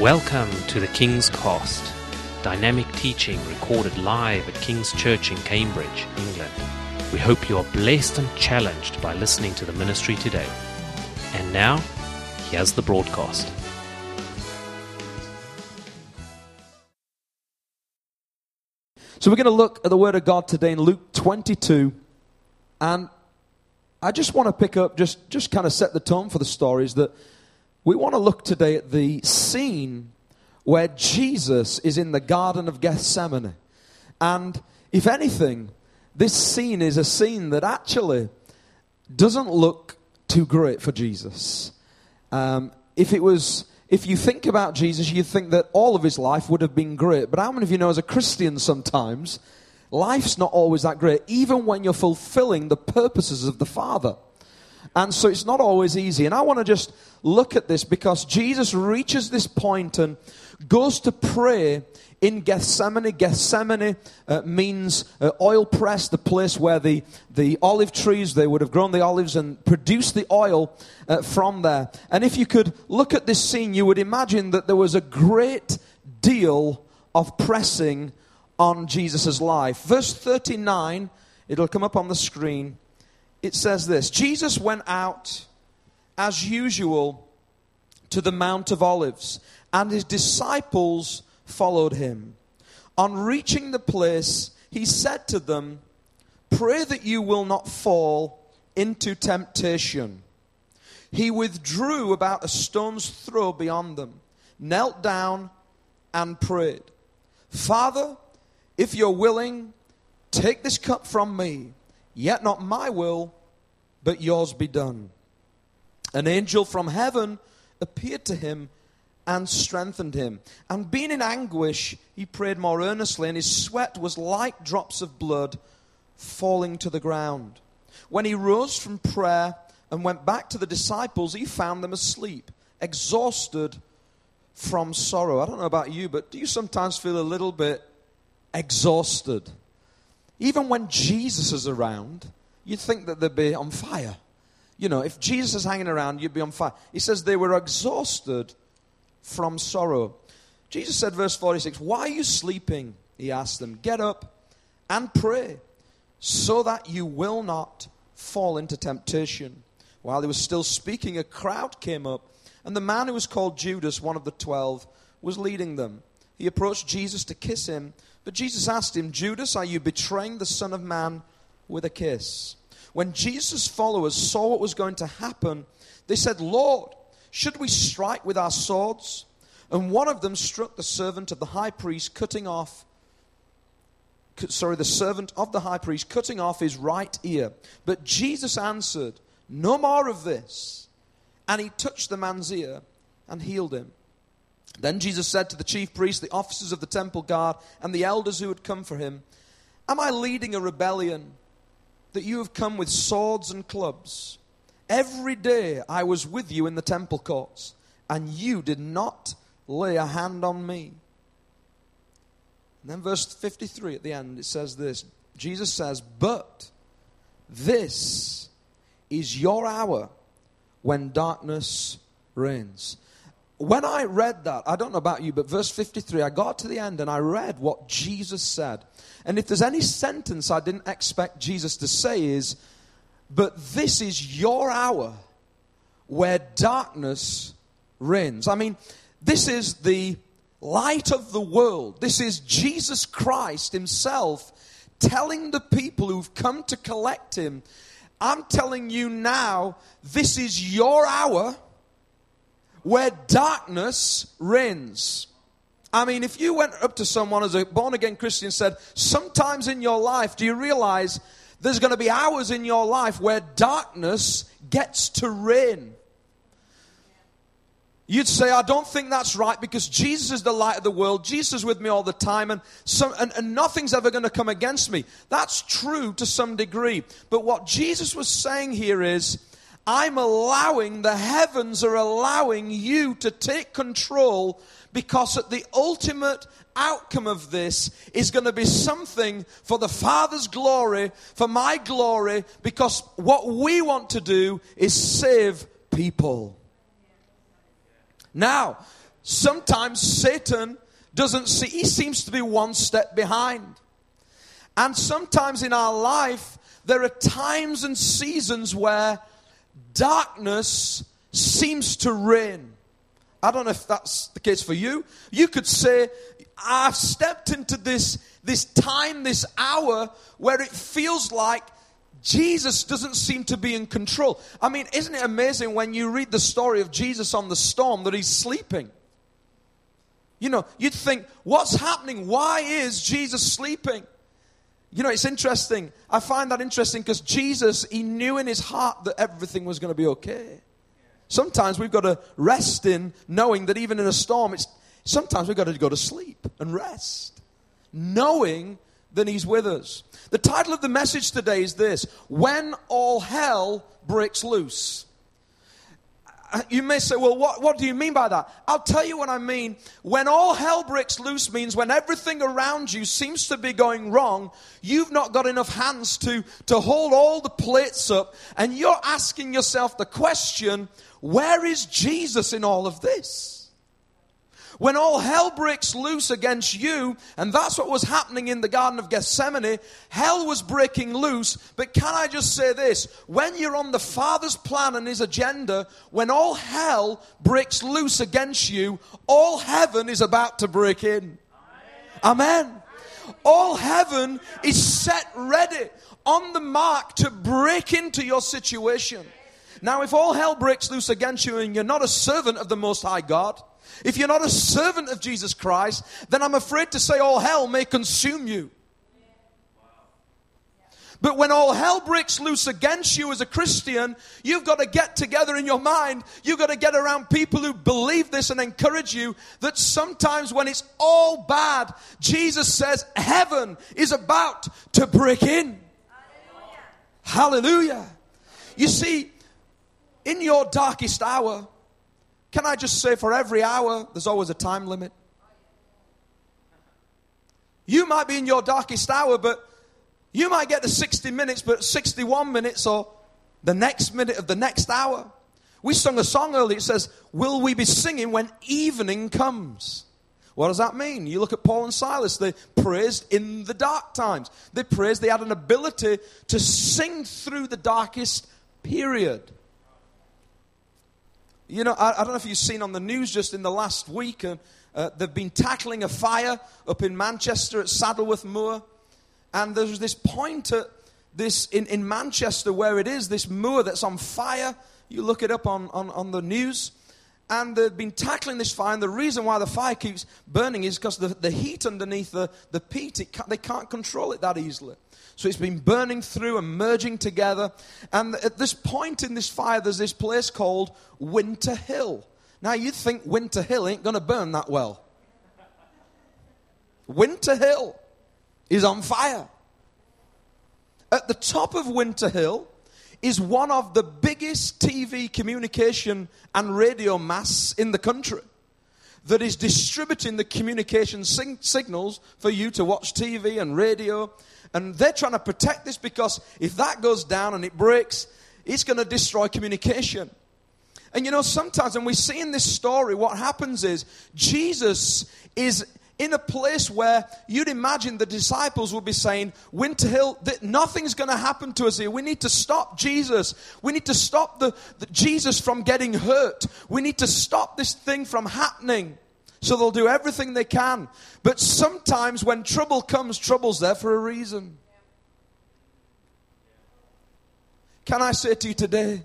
Welcome to the King's Cost, dynamic teaching recorded live at King's Church in Cambridge, England. We hope you are blessed and challenged by listening to the ministry today. And now, here's the broadcast. So we're going to look at the Word of God today in Luke 22. And I just want to pick up, just, just kind of set the tone for the stories that we want to look today at the scene where Jesus is in the Garden of Gethsemane. And if anything, this scene is a scene that actually doesn't look too great for Jesus. Um, if it was if you think about Jesus, you'd think that all of his life would have been great. But how many of you know, as a Christian, sometimes life's not always that great, even when you're fulfilling the purposes of the Father? And so it's not always easy. And I want to just look at this because Jesus reaches this point and goes to pray in Gethsemane. Gethsemane uh, means uh, oil press, the place where the, the olive trees, they would have grown the olives and produced the oil uh, from there. And if you could look at this scene, you would imagine that there was a great deal of pressing on Jesus' life. Verse 39, it'll come up on the screen. It says this Jesus went out as usual to the Mount of Olives, and his disciples followed him. On reaching the place, he said to them, Pray that you will not fall into temptation. He withdrew about a stone's throw beyond them, knelt down, and prayed, Father, if you're willing, take this cup from me, yet not my will, but yours be done. An angel from heaven appeared to him and strengthened him. And being in anguish, he prayed more earnestly, and his sweat was like drops of blood falling to the ground. When he rose from prayer and went back to the disciples, he found them asleep, exhausted from sorrow. I don't know about you, but do you sometimes feel a little bit exhausted? Even when Jesus is around, you'd think that they'd be on fire. You know, if Jesus is hanging around, you'd be on fire. He says they were exhausted from sorrow. Jesus said, verse 46, Why are you sleeping? He asked them. Get up and pray so that you will not fall into temptation. While he was still speaking, a crowd came up, and the man who was called Judas, one of the twelve, was leading them. He approached Jesus to kiss him, but Jesus asked him, Judas, are you betraying the Son of Man with a kiss? When Jesus' followers saw what was going to happen, they said, Lord, should we strike with our swords? And one of them struck the servant of the high priest, cutting off, sorry, the servant of the high priest, cutting off his right ear. But Jesus answered, No more of this. And he touched the man's ear and healed him. Then Jesus said to the chief priests, the officers of the temple guard, and the elders who had come for him, Am I leading a rebellion that you have come with swords and clubs? Every day I was with you in the temple courts, and you did not lay a hand on me. And then, verse 53 at the end, it says this Jesus says, But this is your hour when darkness reigns. When I read that, I don't know about you, but verse 53, I got to the end and I read what Jesus said. And if there's any sentence I didn't expect Jesus to say is, but this is your hour where darkness reigns. I mean, this is the light of the world. This is Jesus Christ Himself telling the people who've come to collect Him, I'm telling you now, this is your hour where darkness reigns. I mean, if you went up to someone as a born again Christian and said, Sometimes in your life, do you realize there's going to be hours in your life where darkness gets to reign. You'd say, I don't think that's right because Jesus is the light of the world. Jesus is with me all the time, and, some, and, and nothing's ever going to come against me. That's true to some degree. But what Jesus was saying here is, I'm allowing, the heavens are allowing you to take control because at the ultimate outcome of this is going to be something for the Father's glory, for my glory, because what we want to do is save people. Now, sometimes Satan doesn't see, he seems to be one step behind. And sometimes in our life, there are times and seasons where darkness seems to reign. I don't know if that's the case for you. You could say, I've stepped into this, this time, this hour, where it feels like Jesus doesn't seem to be in control. I mean, isn't it amazing when you read the story of Jesus on the storm that he's sleeping? You know, you'd think, what's happening? Why is Jesus sleeping? You know, it's interesting. I find that interesting because Jesus, he knew in his heart that everything was going to be okay. Sometimes we've got to rest in knowing that even in a storm, it's sometimes we've got to go to sleep and rest, knowing that he's with us. The title of the message today is this When All Hell Breaks Loose. Uh, you may say, well, what, what do you mean by that? I'll tell you what I mean. When all hell breaks loose means when everything around you seems to be going wrong, you've not got enough hands to, to hold all the plates up, and you're asking yourself the question, where is Jesus in all of this? When all hell breaks loose against you, and that's what was happening in the Garden of Gethsemane, hell was breaking loose. But can I just say this? When you're on the Father's plan and His agenda, when all hell breaks loose against you, all heaven is about to break in. Amen. Amen. All heaven is set ready on the mark to break into your situation. Now, if all hell breaks loose against you and you're not a servant of the Most High God, if you're not a servant of Jesus Christ, then I'm afraid to say all hell may consume you. But when all hell breaks loose against you as a Christian, you've got to get together in your mind. You've got to get around people who believe this and encourage you that sometimes when it's all bad, Jesus says heaven is about to break in. Hallelujah. Hallelujah. You see, in your darkest hour, can I just say, for every hour, there's always a time limit? You might be in your darkest hour, but you might get the 60 minutes, but 61 minutes or the next minute of the next hour. We sung a song earlier. It says, Will we be singing when evening comes? What does that mean? You look at Paul and Silas, they praised in the dark times. They praised, they had an ability to sing through the darkest period. You know, I, I, don't know if you've seen on the news just in the last week, uh, uh, they've been tackling a fire up in Manchester at Saddleworth Moor. And there's this point at this in, in Manchester where it is, this moor that's on fire. You look it up on, on, on the news. And they've been tackling this fire. And the reason why the fire keeps burning is because the, the heat underneath the, the peat, can, they can't control it that easily. So it's been burning through and merging together. And at this point in this fire, there's this place called Winter Hill. Now, you'd think Winter Hill ain't going to burn that well. Winter Hill is on fire. At the top of Winter Hill is one of the biggest TV communication and radio masts in the country that is distributing the communication sing- signals for you to watch TV and radio and they're trying to protect this because if that goes down and it breaks, it's going to destroy communication. And you know, sometimes and we see in this story, what happens is Jesus is in a place where you'd imagine the disciples would be saying, Winter Hill, that nothing's going to happen to us here. We need to stop Jesus. We need to stop the, the Jesus from getting hurt. We need to stop this thing from happening. So they'll do everything they can. But sometimes when trouble comes, trouble's there for a reason. Can I say to you today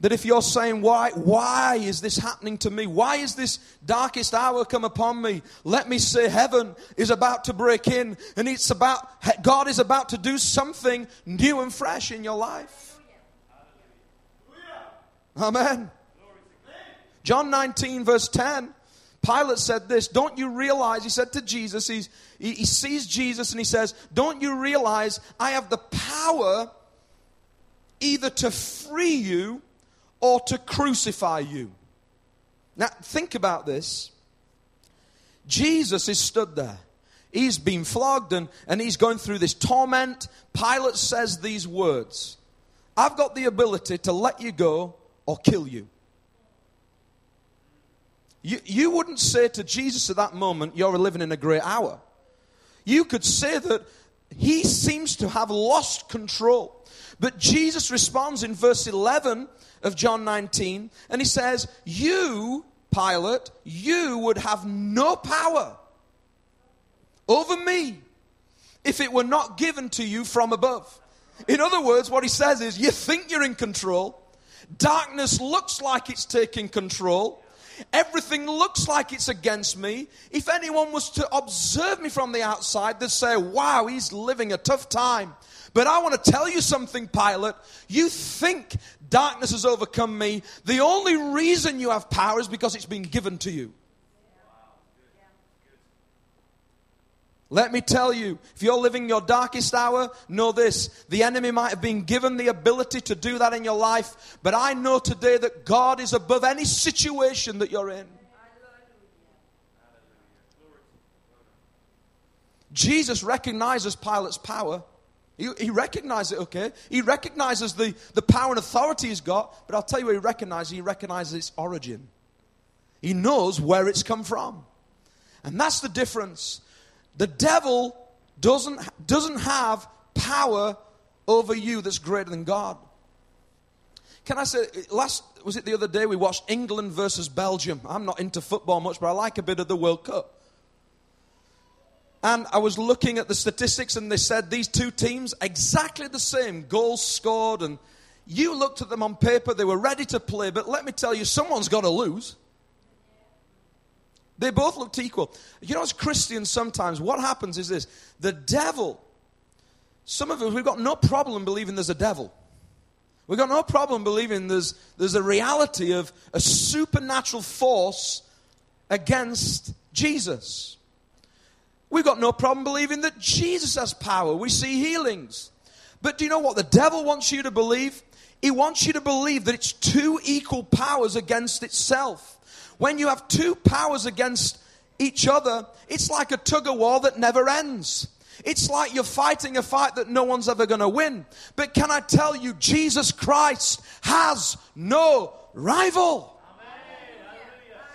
that if you're saying, why, why is this happening to me? Why is this darkest hour come upon me? Let me say heaven is about to break in and it's about, God is about to do something new and fresh in your life. Amen. John 19, verse 10. Pilate said this, Don't you realize, he said to Jesus, he's, he, he sees Jesus and he says, Don't you realize I have the power either to free you or to crucify you? Now, think about this. Jesus is stood there. He's been flogged and, and he's going through this torment. Pilate says these words I've got the ability to let you go or kill you. You, you wouldn't say to Jesus at that moment, You're living in a great hour. You could say that he seems to have lost control. But Jesus responds in verse 11 of John 19, and he says, You, Pilate, you would have no power over me if it were not given to you from above. In other words, what he says is, You think you're in control. Darkness looks like it's taking control. Everything looks like it's against me. If anyone was to observe me from the outside, they'd say, Wow, he's living a tough time. But I want to tell you something, Pilate. You think darkness has overcome me. The only reason you have power is because it's been given to you. Let me tell you, if you're living your darkest hour, know this. The enemy might have been given the ability to do that in your life, but I know today that God is above any situation that you're in. Jesus recognizes Pilate's power. He, he recognizes it, okay? He recognizes the, the power and authority he's got, but I'll tell you what he recognizes. He recognizes its origin. He knows where it's come from. And that's the difference. The devil doesn't, doesn't have power over you that's greater than God. Can I say, last, was it the other day we watched England versus Belgium? I'm not into football much, but I like a bit of the World Cup. And I was looking at the statistics, and they said these two teams exactly the same goals scored. And you looked at them on paper, they were ready to play, but let me tell you, someone's got to lose. They both looked equal. You know, as Christians, sometimes what happens is this the devil, some of us, we've got no problem believing there's a devil. We've got no problem believing there's, there's a reality of a supernatural force against Jesus. We've got no problem believing that Jesus has power. We see healings. But do you know what the devil wants you to believe? He wants you to believe that it's two equal powers against itself. When you have two powers against each other, it's like a tug of war that never ends. It's like you're fighting a fight that no one's ever going to win. But can I tell you, Jesus Christ has no rival.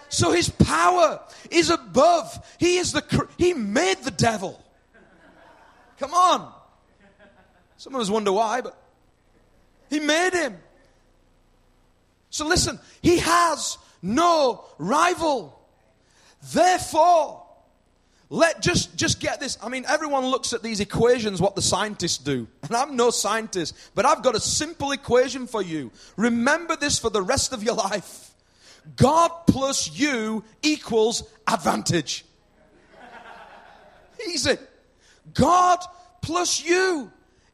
So his power is above. He is the he made the devil. Come on. Some of us wonder why, but he made him. So listen, he has no rival. Therefore, let just just get this. I mean, everyone looks at these equations, what the scientists do. And I'm no scientist, but I've got a simple equation for you. Remember this for the rest of your life. God plus you equals advantage. Easy. God plus you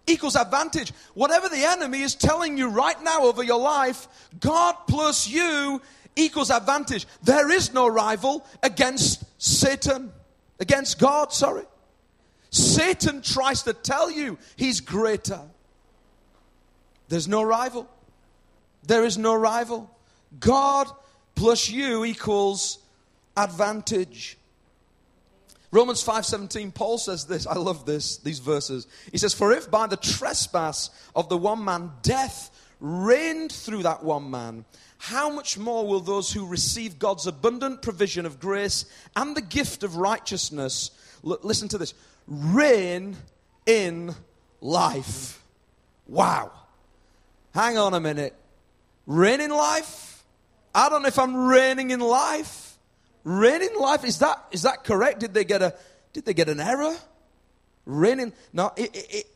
equals advantage. Whatever the enemy is telling you right now over your life, God plus you equals advantage. There is no rival against Satan, against God, sorry. Satan tries to tell you he's greater. There's no rival. There is no rival. God plus you equals advantage. Romans 5:17 Paul says this, I love this these verses. He says for if by the trespass of the one man death reigned through that one man, how much more will those who receive God's abundant provision of grace and the gift of righteousness, listen to this, reign in life? Wow. Hang on a minute. Reign in life? I don't know if I'm reigning in life. Reign in life, is that, is that correct? Did they get a, did they get an error? Reigning, no, it, it,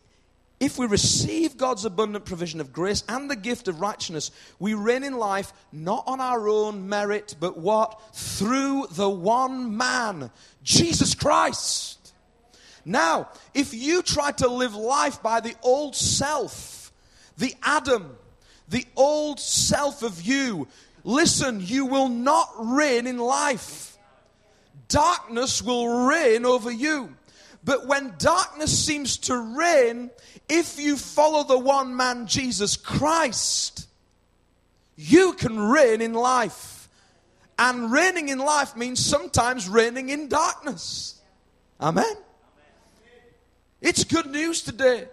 if we receive God's abundant provision of grace and the gift of righteousness, we reign in life not on our own merit, but what? Through the one man, Jesus Christ. Now, if you try to live life by the old self, the Adam, the old self of you, listen, you will not reign in life. Darkness will reign over you. But when darkness seems to reign, if you follow the one man, Jesus Christ, you can reign in life. And reigning in life means sometimes reigning in darkness. Amen. It's good news today.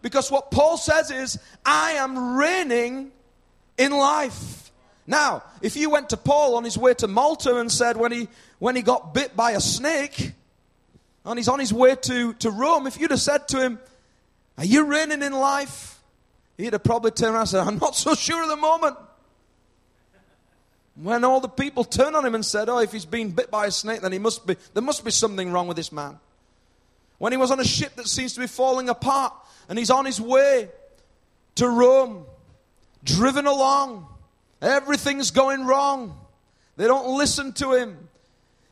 Because what Paul says is, I am reigning in life. Now, if you went to Paul on his way to Malta and said when he, when he got bit by a snake and he's on his way to, to Rome, if you'd have said to him, Are you reigning in life? He'd have probably turned around and said, I'm not so sure at the moment. When all the people turned on him and said, Oh, if he's been bit by a snake, then he must be, there must be something wrong with this man. When he was on a ship that seems to be falling apart and he's on his way to Rome, driven along, everything's going wrong. They don't listen to him.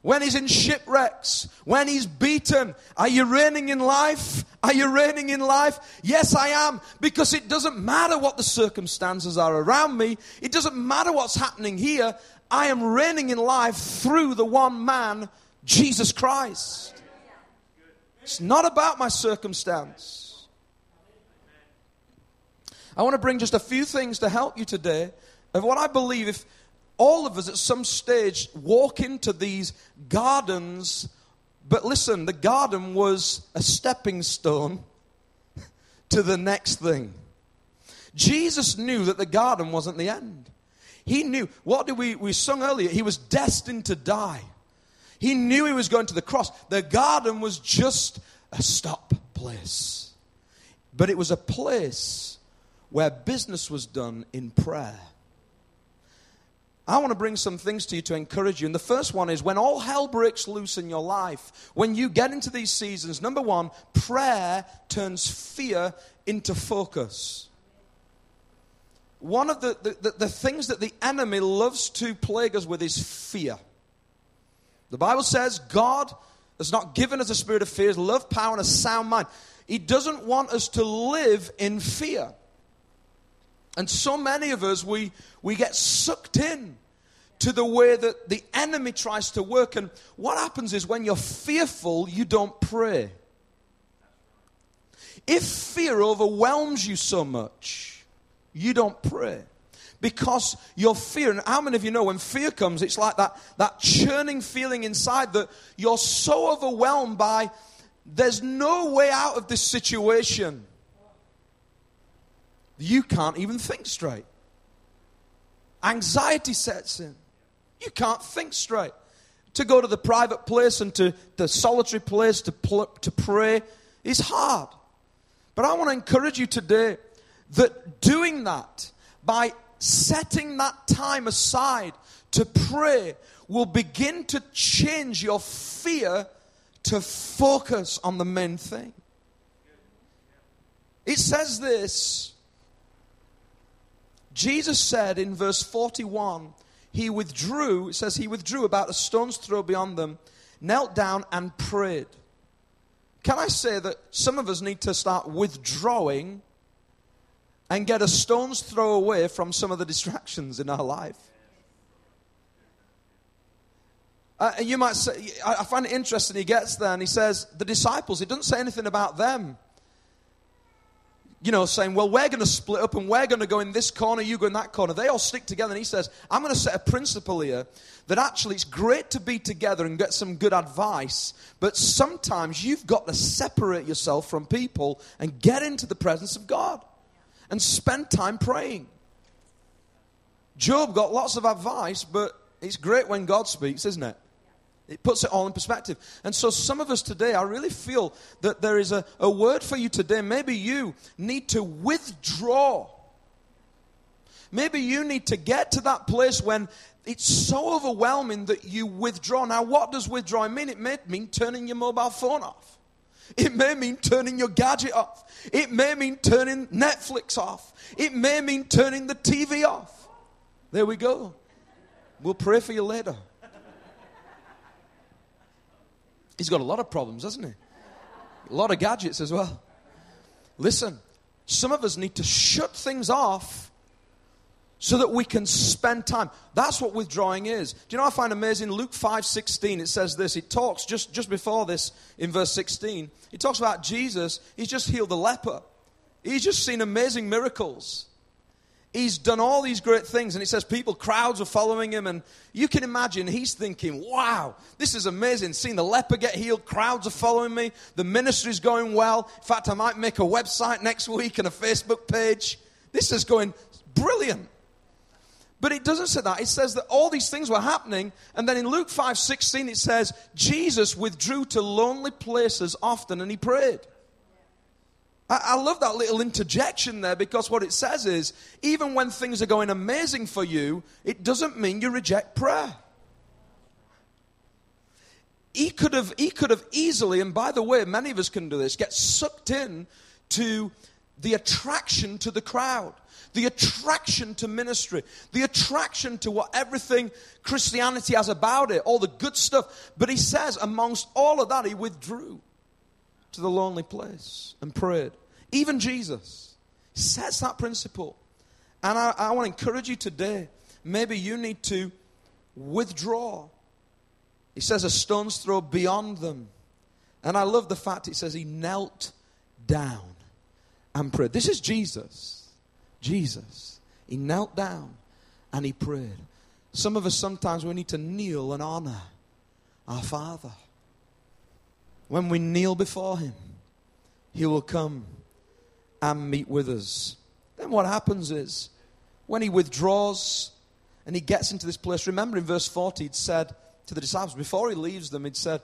When he's in shipwrecks, when he's beaten, are you reigning in life? Are you reigning in life? Yes, I am, because it doesn't matter what the circumstances are around me. It doesn't matter what's happening here. I am reigning in life through the one man, Jesus Christ. It's not about my circumstance. I want to bring just a few things to help you today of what I believe if all of us at some stage walk into these gardens, but listen, the garden was a stepping stone to the next thing. Jesus knew that the garden wasn't the end. He knew, what did we, we sung earlier? He was destined to die. He knew he was going to the cross. The garden was just a stop place. But it was a place where business was done in prayer. I want to bring some things to you to encourage you. And the first one is when all hell breaks loose in your life, when you get into these seasons, number one, prayer turns fear into focus. One of the, the, the, the things that the enemy loves to plague us with is fear. The Bible says God has not given us a spirit of fear, love, power, and a sound mind. He doesn't want us to live in fear. And so many of us, we, we get sucked in to the way that the enemy tries to work. And what happens is when you're fearful, you don't pray. If fear overwhelms you so much, you don't pray because your fear, and how many of you know when fear comes, it's like that, that churning feeling inside that you're so overwhelmed by there's no way out of this situation. You can't even think straight. Anxiety sets in. You can't think straight. To go to the private place and to the solitary place to, pl- to pray is hard. But I want to encourage you today that doing that by setting that time aside to pray will begin to change your fear to focus on the main thing. It says this Jesus said in verse 41, he withdrew, it says he withdrew about a stone's throw beyond them, knelt down and prayed. Can I say that some of us need to start withdrawing and get a stone's throw away from some of the distractions in our life. Uh, you might say, I find it interesting. He gets there and he says, the disciples, he doesn't say anything about them. You know, saying, well, we're going to split up and we're going to go in this corner, you go in that corner. They all stick together. And he says, I'm going to set a principle here that actually it's great to be together and get some good advice, but sometimes you've got to separate yourself from people and get into the presence of God and spend time praying. Job got lots of advice, but it's great when God speaks, isn't it? It puts it all in perspective. And so, some of us today, I really feel that there is a, a word for you today. Maybe you need to withdraw. Maybe you need to get to that place when it's so overwhelming that you withdraw. Now, what does withdrawing mean? It may mean turning your mobile phone off. It may mean turning your gadget off. It may mean turning Netflix off. It may mean turning the TV off. There we go. We'll pray for you later. He's got a lot of problems, hasn't he? A lot of gadgets as well. Listen, some of us need to shut things off so that we can spend time. That's what withdrawing is. Do you know I find amazing? Luke 5 16, it says this. It talks just, just before this in verse 16. It talks about Jesus. He's just healed the leper, he's just seen amazing miracles. He's done all these great things, and it says people, crowds are following him. And you can imagine he's thinking, wow, this is amazing. Seeing the leper get healed, crowds are following me, the ministry's going well. In fact, I might make a website next week and a Facebook page. This is going brilliant. But it doesn't say that. It says that all these things were happening. And then in Luke 5 16, it says, Jesus withdrew to lonely places often and he prayed. I, love that little interjection there because what it says is even when things are going amazing for you, it doesn't mean you reject prayer. He could have, he could have easily, and by the way, many of us can do this, get sucked in to the attraction to the crowd, the attraction to ministry, the attraction to what everything Christianity has about it, all the good stuff. But he says, amongst all of that, he withdrew to the lonely place and prayed. Even Jesus sets that principle. And I, I want to encourage you today. Maybe you need to withdraw. He says, a stone's throw beyond them. And I love the fact it says he knelt down and prayed. This is Jesus. Jesus. He knelt down and he prayed. Some of us sometimes we need to kneel and honor our Father. When we kneel before him, he will come and meet with us. Then what happens is when he withdraws and he gets into this place, remember in verse 40, he'd said to the disciples, before he leaves them, he'd said,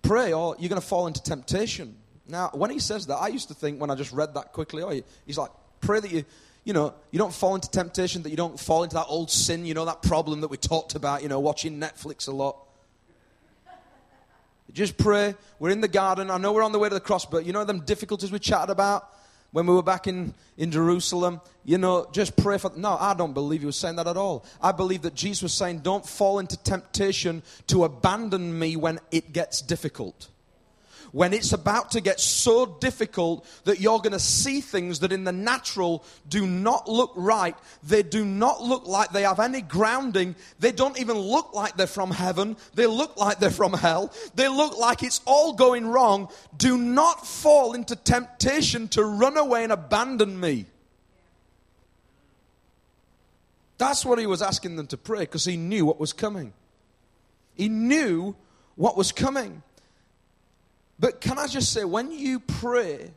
Pray or you're going to fall into temptation. Now, when he says that, I used to think when I just read that quickly, oh, he's like, pray that you, you know, you don't fall into temptation, that you don't fall into that old sin, you know, that problem that we talked about, you know, watching Netflix a lot. Just pray. We're in the garden. I know we're on the way to the cross, but you know them difficulties we chatted about when we were back in, in Jerusalem? You know, just pray for. No, I don't believe he was saying that at all. I believe that Jesus was saying, don't fall into temptation to abandon me when it gets difficult when it's about to get so difficult that you're going to see things that in the natural do not look right. They do not look like they have any grounding. They don't even look like they're from heaven. They look like they're from hell. They look like it's all going wrong. Do not fall into temptation to run away and abandon me. That's what he was asking them to pray because he knew what was coming. He knew what was coming. But can I just say, when you pray,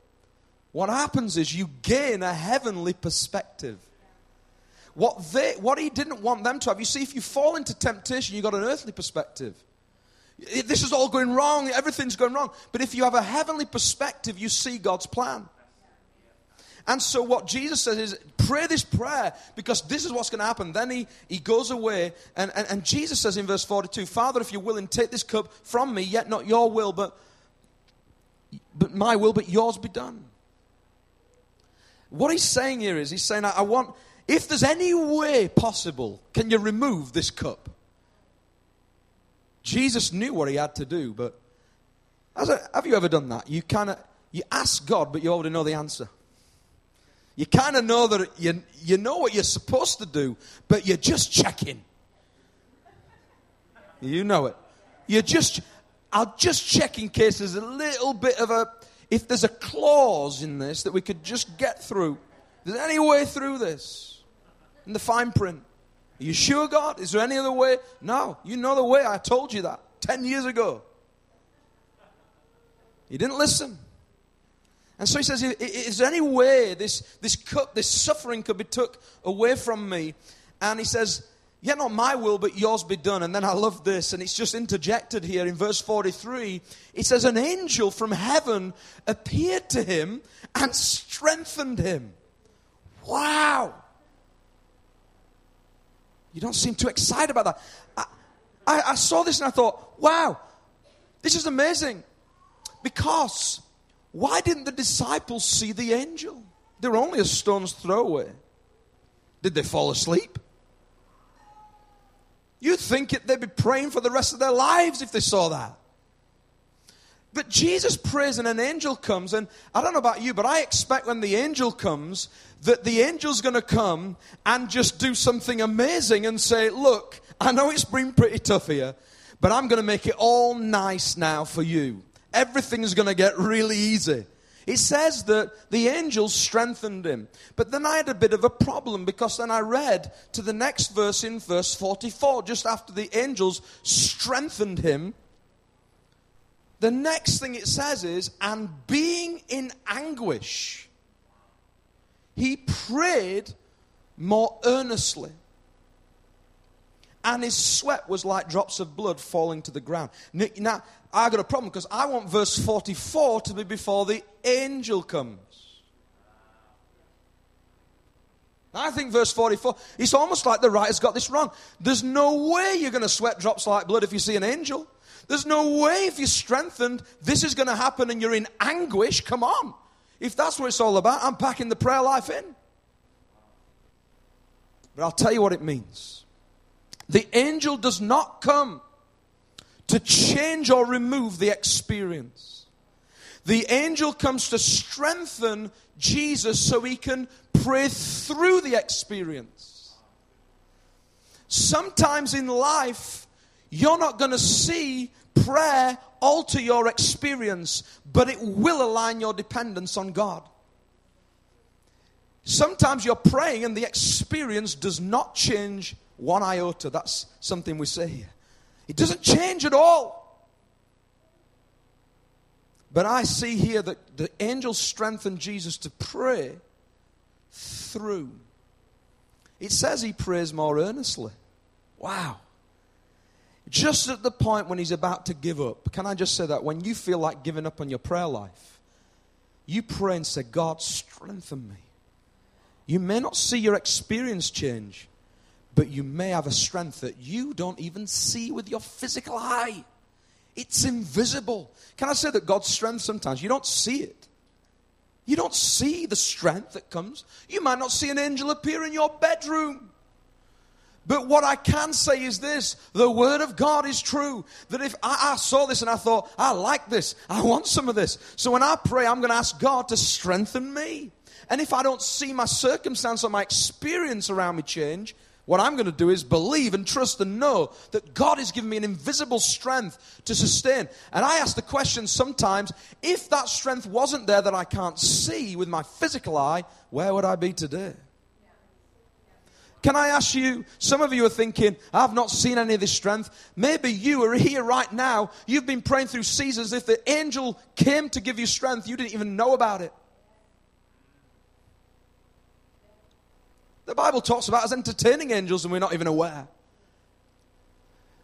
what happens is you gain a heavenly perspective. What, they, what he didn't want them to have, you see, if you fall into temptation, you've got an earthly perspective. This is all going wrong, everything's going wrong. But if you have a heavenly perspective, you see God's plan. And so, what Jesus says is, pray this prayer because this is what's going to happen. Then he, he goes away, and, and, and Jesus says in verse 42 Father, if you're willing, take this cup from me, yet not your will, but but my will, but yours be done. What he's saying here is, he's saying, I, want, if there's any way possible, can you remove this cup? Jesus knew what he had to do, but a, have you ever done that? You kind of, you ask God, but you already know the answer. You kind of know that you, you know what you're supposed to do, but you're just checking. You know it. You're just, I'll just check in case there's a little bit of a, if there's a clause in this that we could just get through. Is there any way through this? In the fine print. Are you sure, God? Is there any other way? No, you know the way. I told you that 10 years ago. You didn't listen. And so he says, Is there any way this, this cup, this suffering could be took away from me? And he says, Yet not my will, but yours be done. And then I love this, and it's just interjected here in verse 43. It says, An angel from heaven appeared to him and strengthened him. Wow. You don't seem too excited about that. I, I, I saw this and I thought, wow, this is amazing. Because why didn't the disciples see the angel? They were only a stone's throw away. Did they fall asleep? You'd think it, they'd be praying for the rest of their lives if they saw that. But Jesus prays and an angel comes, and I don't know about you, but I expect when the angel comes that the angel's going to come and just do something amazing and say, Look, I know it's been pretty tough here, but I'm going to make it all nice now for you. Everything's going to get really easy. It says that the angels strengthened him. But then I had a bit of a problem because then I read to the next verse in verse 44, just after the angels strengthened him. The next thing it says is, and being in anguish, he prayed more earnestly. and his sweat was like drops of blood falling to the ground. Now, I got a problem because I want verse 44 to be before the angel comes. I think verse 44, it's almost like the writer's got this wrong. There's no way you're going to sweat drops like blood if you see an angel. There's no way if you're strengthened, this is going to happen and you're in anguish. Come on. If that's what it's all about, I'm packing the prayer life in. But I'll tell you what it means. The angel does not come to change or remove the experience. The angel comes to strengthen Jesus so he can pray through the experience. Sometimes in life, you're not going to see prayer alter your experience, but it will align your dependence on God. Sometimes you're praying and the experience does not change one iota. That's something we say here. It doesn't change at all. But I see here that the angels strengthen Jesus to pray through. It says he prays more earnestly. Wow. Just at the point when he's about to give up. Can I just say that? When you feel like giving up on your prayer life, you pray and say, God, strengthen me. You may not see your experience change, but you may have a strength that you don't even see with your physical eye. It's invisible. Can I say that God's strength sometimes you don't see it? You don't see the strength that comes. You might not see an angel appear in your bedroom. But what I can say is this the Word of God is true. That if I, I, saw this and I thought, I like this, I want some of this. So when I pray, I'm going to ask God to strengthen me. And if I don't see my circumstance or my experience around me change, what I'm going to do is believe and trust and know that God has given me an invisible strength to sustain. And I ask the question sometimes if that strength wasn't there that I can't see with my physical eye, where would I be today? Can I ask you, some of you are thinking, I've not seen any of this strength. Maybe you are here right now. You've been praying through seasons. If the angel came to give you strength, you didn't even know about it. The Bible talks about us entertaining angels and we're not even aware.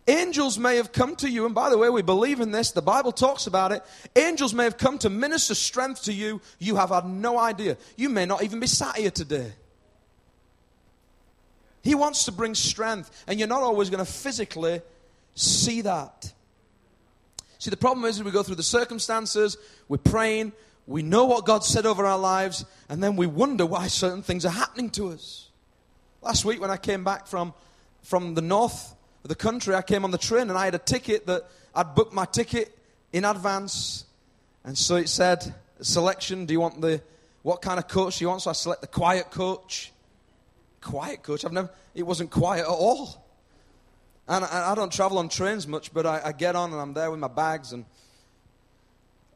Angels may have come to you, and by the way, we believe in this. The Bible talks about it. Angels may have come to minister strength to you. You have had no idea. You may not even be sat here today. He wants to bring strength, and you're not always going to physically see that. See, the problem is we go through the circumstances, we're praying, we know what God said over our lives, and then we wonder why certain things are happening to us. Last week, when I came back from, from the north of the country, I came on the train and I had a ticket that I'd booked my ticket in advance. And so it said, selection, do you want the, what kind of coach do you want? So I select the quiet coach. Quiet coach? I've never, it wasn't quiet at all. And I, I don't travel on trains much, but I, I get on and I'm there with my bags. And,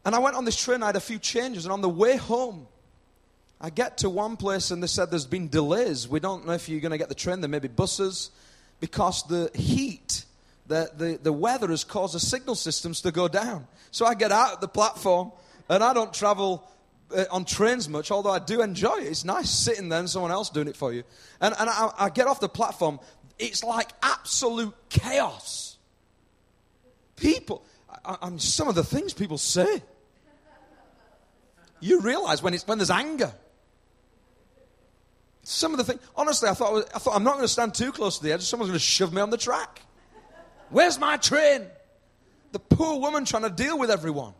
and I went on this train, I had a few changes. And on the way home, I get to one place and they said there's been delays. We don't know if you're going to get the train. There may be buses because the heat, the, the, the weather has caused the signal systems to go down. So I get out of the platform and I don't travel uh, on trains much, although I do enjoy it. It's nice sitting there and someone else doing it for you. And, and I, I get off the platform. It's like absolute chaos. People, I, I'm, some of the things people say. You realize when, it's, when there's anger. Some of the things, honestly, I thought, I thought I'm not going to stand too close to the edge. Someone's going to shove me on the track. Where's my train? The poor woman trying to deal with everyone.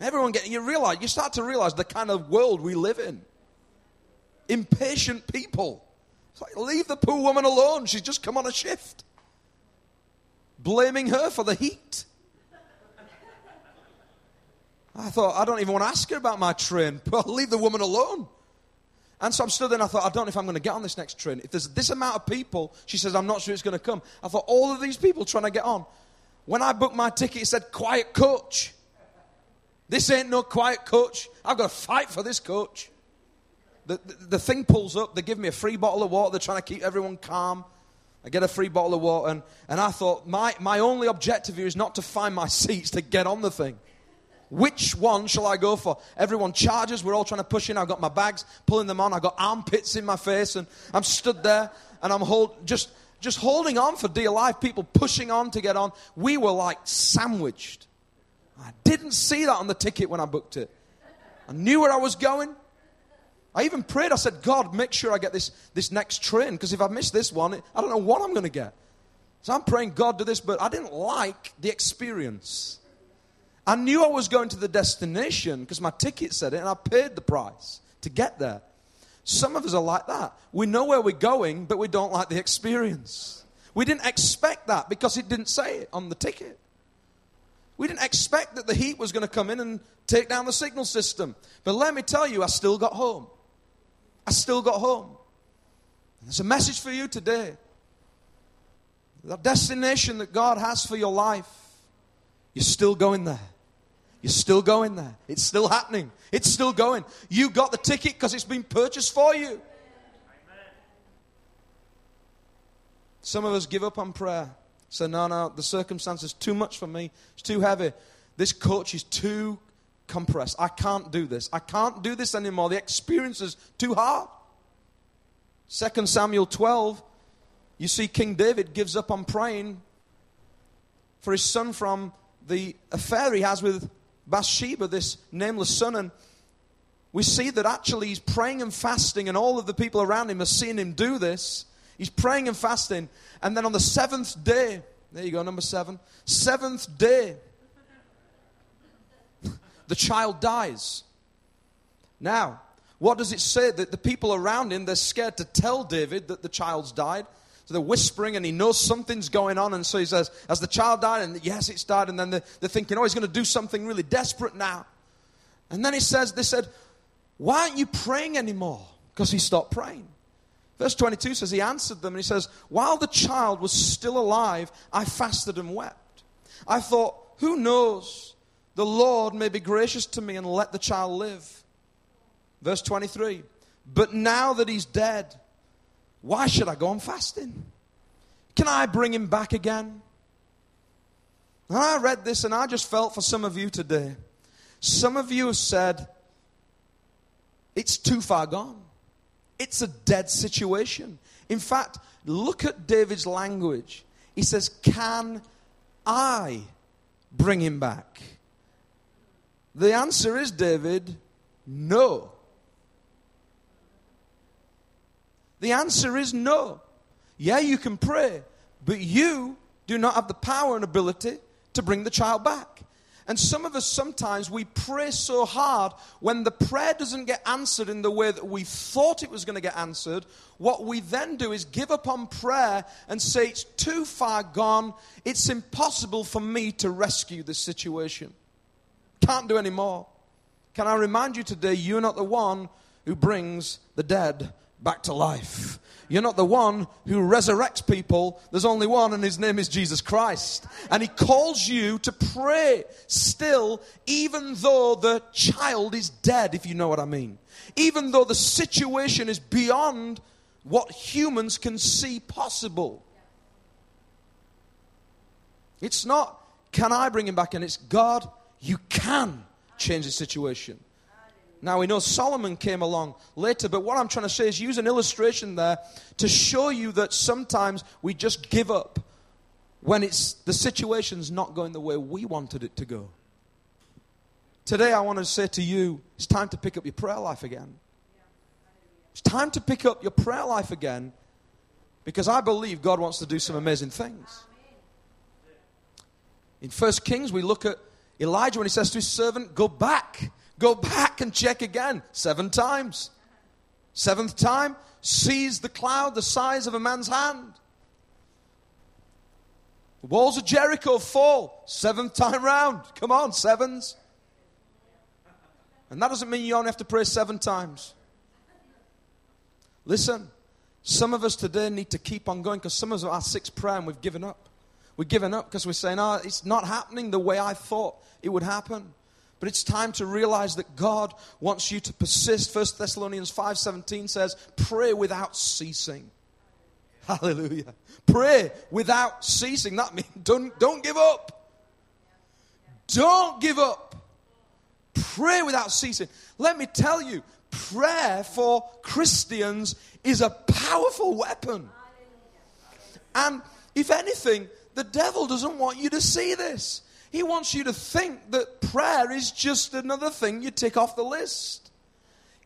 Everyone getting, you realize, you start to realize the kind of world we live in. Impatient people. It's like, leave the poor woman alone. She's just come on a shift. Blaming her for the heat. I thought, I don't even want to ask her about my train. Well, leave the woman alone. And so I'm stood there and I thought, I don't know if I'm going to get on this next train. If there's this amount of people, she says, I'm not sure it's going to come. I thought, all of these people trying to get on. When I booked my ticket, it said quiet coach. This ain't no quiet coach. I've got to fight for this coach. The, the, the, thing pulls up. They give me a free bottle of water. They're trying to keep everyone calm. I get a free bottle of water. And, and I thought, my, my only objective here is not to find my seats, to get on the thing. Which one shall I go for? Everyone charges. We're all trying to push in. I've got my bags, pulling them on. I've got armpits in my face, and I'm stood there, and I'm hold, just just holding on for dear life, people pushing on to get on. We were like sandwiched. I didn't see that on the ticket when I booked it. I knew where I was going. I even prayed. I said, God, make sure I get this, this next train because if I miss this one, I don't know what I'm going to get. So I'm praying, God, do this, but I didn't like the experience. I knew I was going to the destination because my ticket said it and I paid the price to get there. Some of us are like that. We know where we're going, but we don't like the experience. We didn't expect that because it didn't say it on the ticket. We didn't expect that the heat was going to come in and take down the signal system. But let me tell you, I still got home. I still got home. And there's a message for you today. The destination that God has for your life, you're still going there. You're still going there. It's still happening. It's still going. You got the ticket because it's been purchased for you. Amen. Some of us give up on prayer. Say, no, no, the circumstances too much for me. It's too heavy. This coach is too compressed. I can't do this. I can't do this anymore. The experience is too hard. 2 Samuel 12, you see King David gives up on praying for his son from the affair he has with Bathsheba, this nameless son. And we see that actually he's praying and fasting, and all of the people around him are seeing him do this. He's praying and fasting. And then on the seventh day, there you go, number seven. Seventh day, the child dies. Now, what does it say? That the people around him, they're scared to tell David that the child's died. So they're whispering, and he knows something's going on. And so he says, As the child died, and yes, it's died. And then they're, they're thinking, Oh, he's going to do something really desperate now. And then he says, They said, Why aren't you praying anymore? Because he stopped praying. Verse 22 says, He answered them and he says, While the child was still alive, I fasted and wept. I thought, Who knows? The Lord may be gracious to me and let the child live. Verse 23 But now that he's dead, why should I go on fasting? Can I bring him back again? And I read this and I just felt for some of you today. Some of you have said, It's too far gone. It's a dead situation. In fact, look at David's language. He says, Can I bring him back? The answer is, David, no. The answer is no. Yeah, you can pray, but you do not have the power and ability to bring the child back. And some of us sometimes we pray so hard when the prayer doesn't get answered in the way that we thought it was going to get answered. What we then do is give up on prayer and say, It's too far gone. It's impossible for me to rescue this situation. Can't do any more. Can I remind you today, you're not the one who brings the dead back to life. You're not the one who resurrects people. There's only one, and his name is Jesus Christ. And he calls you to pray still, even though the child is dead, if you know what I mean. Even though the situation is beyond what humans can see possible. It's not, can I bring him back? And it's, God, you can change the situation. Now we know Solomon came along later, but what I'm trying to say is use an illustration there to show you that sometimes we just give up when it's the situation's not going the way we wanted it to go. Today I want to say to you, it's time to pick up your prayer life again. It's time to pick up your prayer life again because I believe God wants to do some amazing things. In First Kings, we look at Elijah when he says to his servant, Go back Go back and check again seven times. Seventh time, sees the cloud the size of a man's hand. The walls of Jericho fall. Seventh time round. Come on, sevens. And that doesn't mean you only have to pray seven times. Listen, some of us today need to keep on going because some of us are six prayer and we've given up. We've given up because we're saying, oh, it's not happening the way I thought it would happen. But it's time to realize that God wants you to persist. 1 Thessalonians 5:17 says, "Pray without ceasing." Hallelujah. Pray without ceasing. That means don't, don't give up. Don't give up. Pray without ceasing. Let me tell you, prayer for Christians is a powerful weapon. And if anything, the devil doesn't want you to see this. He wants you to think that prayer is just another thing you tick off the list.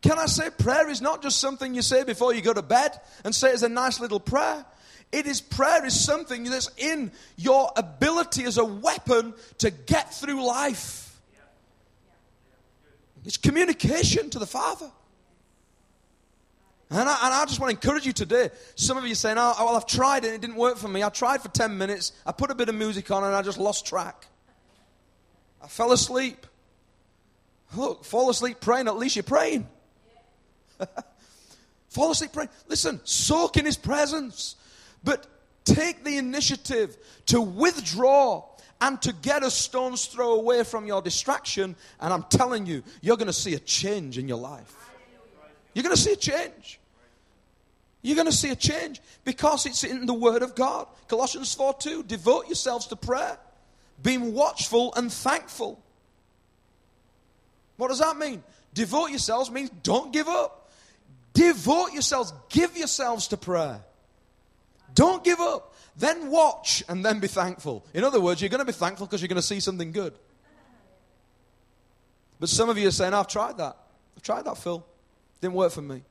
Can I say prayer is not just something you say before you go to bed and say it's a nice little prayer? It is prayer is something that's in your ability as a weapon to get through life. It's communication to the Father. And I, and I, just want to encourage you today. Some of you saying, oh, well, I've tried it, it didn't work for me. I tried for 10 minutes, I put a bit of music on, and I just lost track. I fell asleep. Look, fall asleep praying, at least you're praying. fall asleep praying. Listen, soak in His presence, but take the initiative to withdraw and to get a stone's throw away from your distraction. And I'm telling you, you're going to see a change in your life. You're going to see a change. You're going to see a change because it's in the Word of God. Colossians 4 2 Devote yourselves to prayer, being watchful and thankful. What does that mean? Devote yourselves means don't give up. Devote yourselves, give yourselves to prayer. Don't give up. Then watch and then be thankful. In other words, you're going to be thankful because you're going to see something good. But some of you are saying, I've tried that. I've tried that, Phil. Didn't work for me.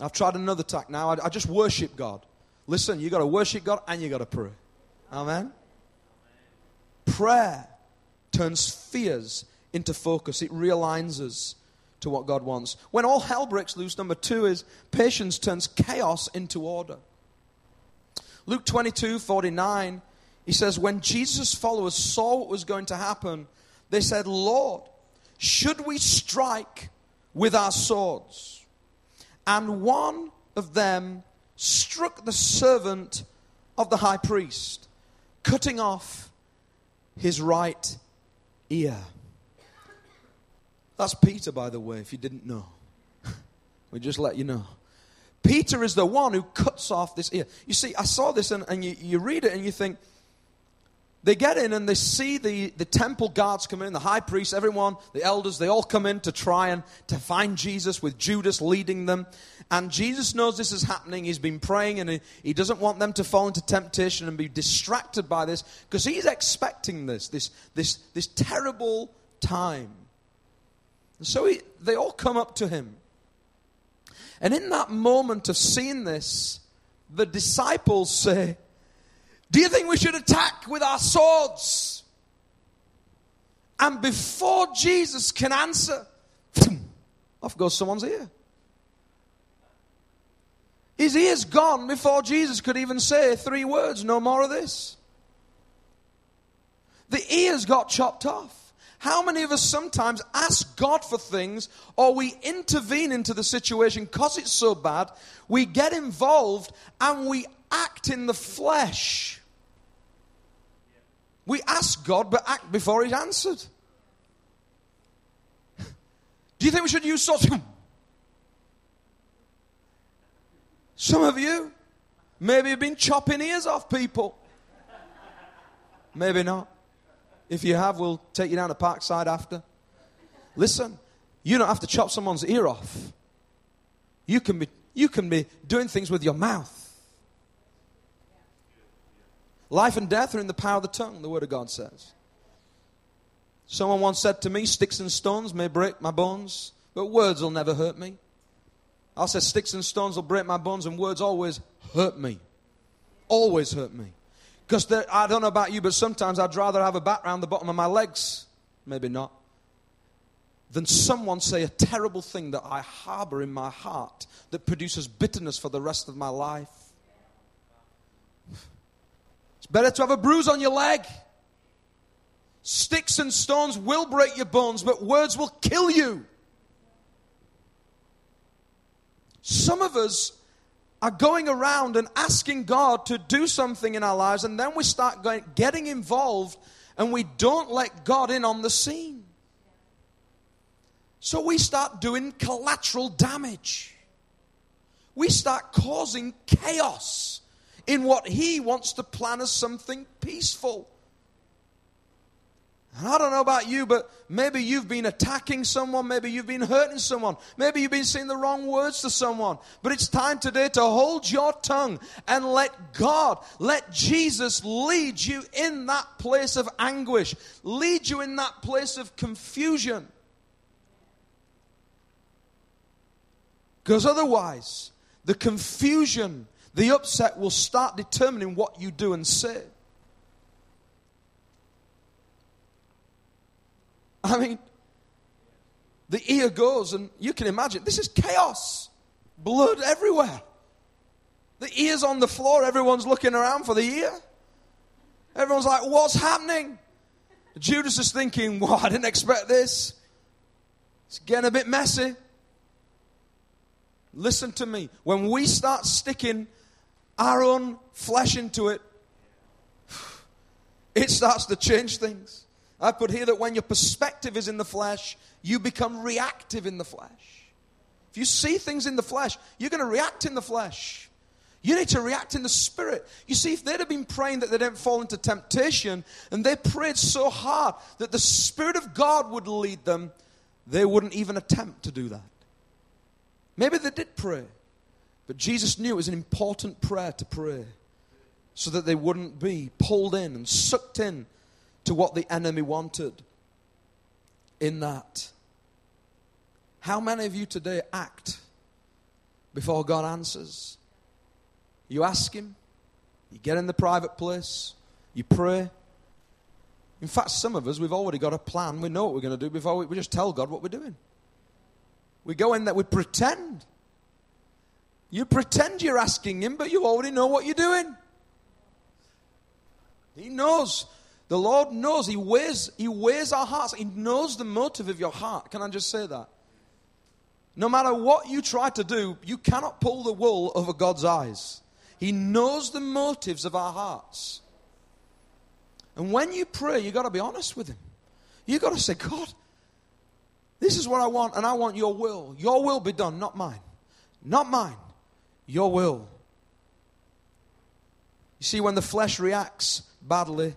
I've tried another tack now. I, I just worship God. Listen, you got to worship God and you got to pray. Amen. Prayer turns fears into focus. It realigns us to what God wants. When all hell breaks loose, number two is patience turns chaos into order. Luke 22 49, he says, When Jesus' followers saw what was going to happen, they said, Lord, should we strike with our swords? And one of them struck the servant of the high priest, cutting off his right ear. That's Peter, by the way, if you didn't know. we just let you know. Peter is the one who cuts off this ear. You see, I saw this and, and you, you read it and you think, they get in and they see the, the temple guards come in, the high priest, everyone, the elders, they all come in to try and to find Jesus with Judas leading them. And Jesus knows this is happening. He's been praying and he, he doesn't want them to fall into temptation and be distracted by this because he's expecting this, this, this, this terrible time. And so he, they all come up to him. And in that moment of seeing this, the disciples say, Do you think we should attack with our swords? And before Jesus can answer, off goes someone's ear. His ear's gone before Jesus could even say three words, no more of this. The ears got chopped off. How many of us sometimes ask God for things or we intervene into the situation because it's so bad, we get involved and we act in the flesh? We ask God but act before He's answered. Do you think we should use swords? Some of you maybe have been chopping ears off people. Maybe not. If you have, we'll take you down to Parkside after. Listen, you don't have to chop someone's ear off. You can be, you can be doing things with your mouth. Life and death are in the power of the tongue, the Word of God says. Someone once said to me, Sticks and stones may break my bones, but words will never hurt me. I said, Sticks and stones will break my bones, and words always hurt me. Always hurt me. Because I don't know about you, but sometimes I'd rather have a bat around the bottom of my legs, maybe not, than someone say a terrible thing that I harbor in my heart that produces bitterness for the rest of my life. Better to have a bruise on your leg. Sticks and stones will break your bones, but words will kill you. Some of us are going around and asking God to do something in our lives, and then we start going, getting involved and we don't let God in on the scene. So we start doing collateral damage. We start causing chaos in what He wants to plan as something peaceful. And I don't know about you, but maybe you've been attacking someone, maybe you've been hurting someone, maybe you've been saying the wrong words to someone. But it's time today to hold your tongue and let God, let Jesus lead you in that place of anguish, lead you in that place of confusion. Because otherwise, the confusion, the upset will start determining what you do and say. I mean, the ear goes, and you can imagine this is chaos, blood everywhere. The ear's on the floor, everyone's looking around for the ear. Everyone's like, What's happening? Judas is thinking, Well, I didn't expect this. It's getting a bit messy. Listen to me. When we start sticking our own flesh into it, it starts to change things. I put here that when your perspective is in the flesh, you become reactive in the flesh. If you see things in the flesh, you're going to react in the flesh. You need to react in the spirit. You see, if they'd have been praying that they don't fall into temptation, and they prayed so hard that the Spirit of God would lead them, they wouldn't even attempt to do that. Maybe they did pray, but Jesus knew it was an important prayer to pray so that they wouldn't be pulled in and sucked in to what the enemy wanted in that. How many of you today act before God answers? You ask Him, you get in the private place, you pray. In fact, some of us, we've already got a plan. We know what we're going to do before we, we just tell God what we're doing. We go in there, we pretend. You pretend you're asking Him, but you already know what you're doing. He knows the Lord knows. He weighs, he weighs our hearts. He knows the motive of your heart. Can I just say that? No matter what you try to do, you cannot pull the wool over God's eyes. He knows the motives of our hearts. And when you pray, you've got to be honest with Him. You've got to say, God, this is what I want, and I want your will. Your will be done, not mine. Not mine. Your will. You see, when the flesh reacts badly,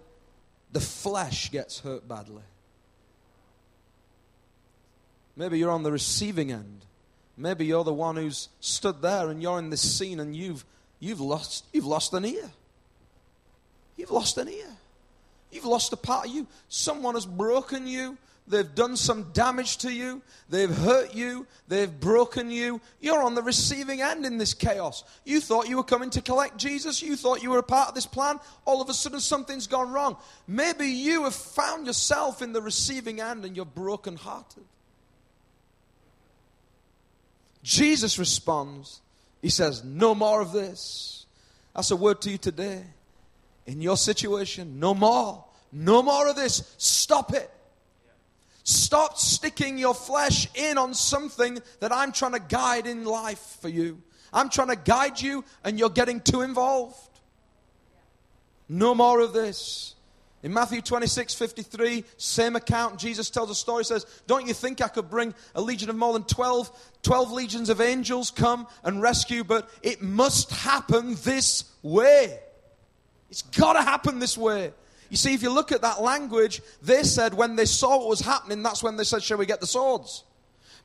the flesh gets hurt badly. Maybe you're on the receiving end. Maybe you're the one who's stood there and you're in this scene and you've, you've, lost, you've lost an ear. You've lost an ear. You've lost a part of you. Someone has broken you. They've done some damage to you. They've hurt you. They've broken you. You're on the receiving end in this chaos. You thought you were coming to collect Jesus. You thought you were a part of this plan. All of a sudden, something's gone wrong. Maybe you have found yourself in the receiving end and you're brokenhearted. Jesus responds. He says, No more of this. That's a word to you today. In your situation, no more. No more of this. Stop it. Stop sticking your flesh in on something that I'm trying to guide in life for you. I'm trying to guide you and you're getting too involved. No more of this. In Matthew 26, 53, same account, Jesus tells a story, says, Don't you think I could bring a legion of more than 12, 12 legions of angels come and rescue, but it must happen this way. It's got to happen this way. You see, if you look at that language, they said when they saw what was happening, that's when they said, Shall we get the swords?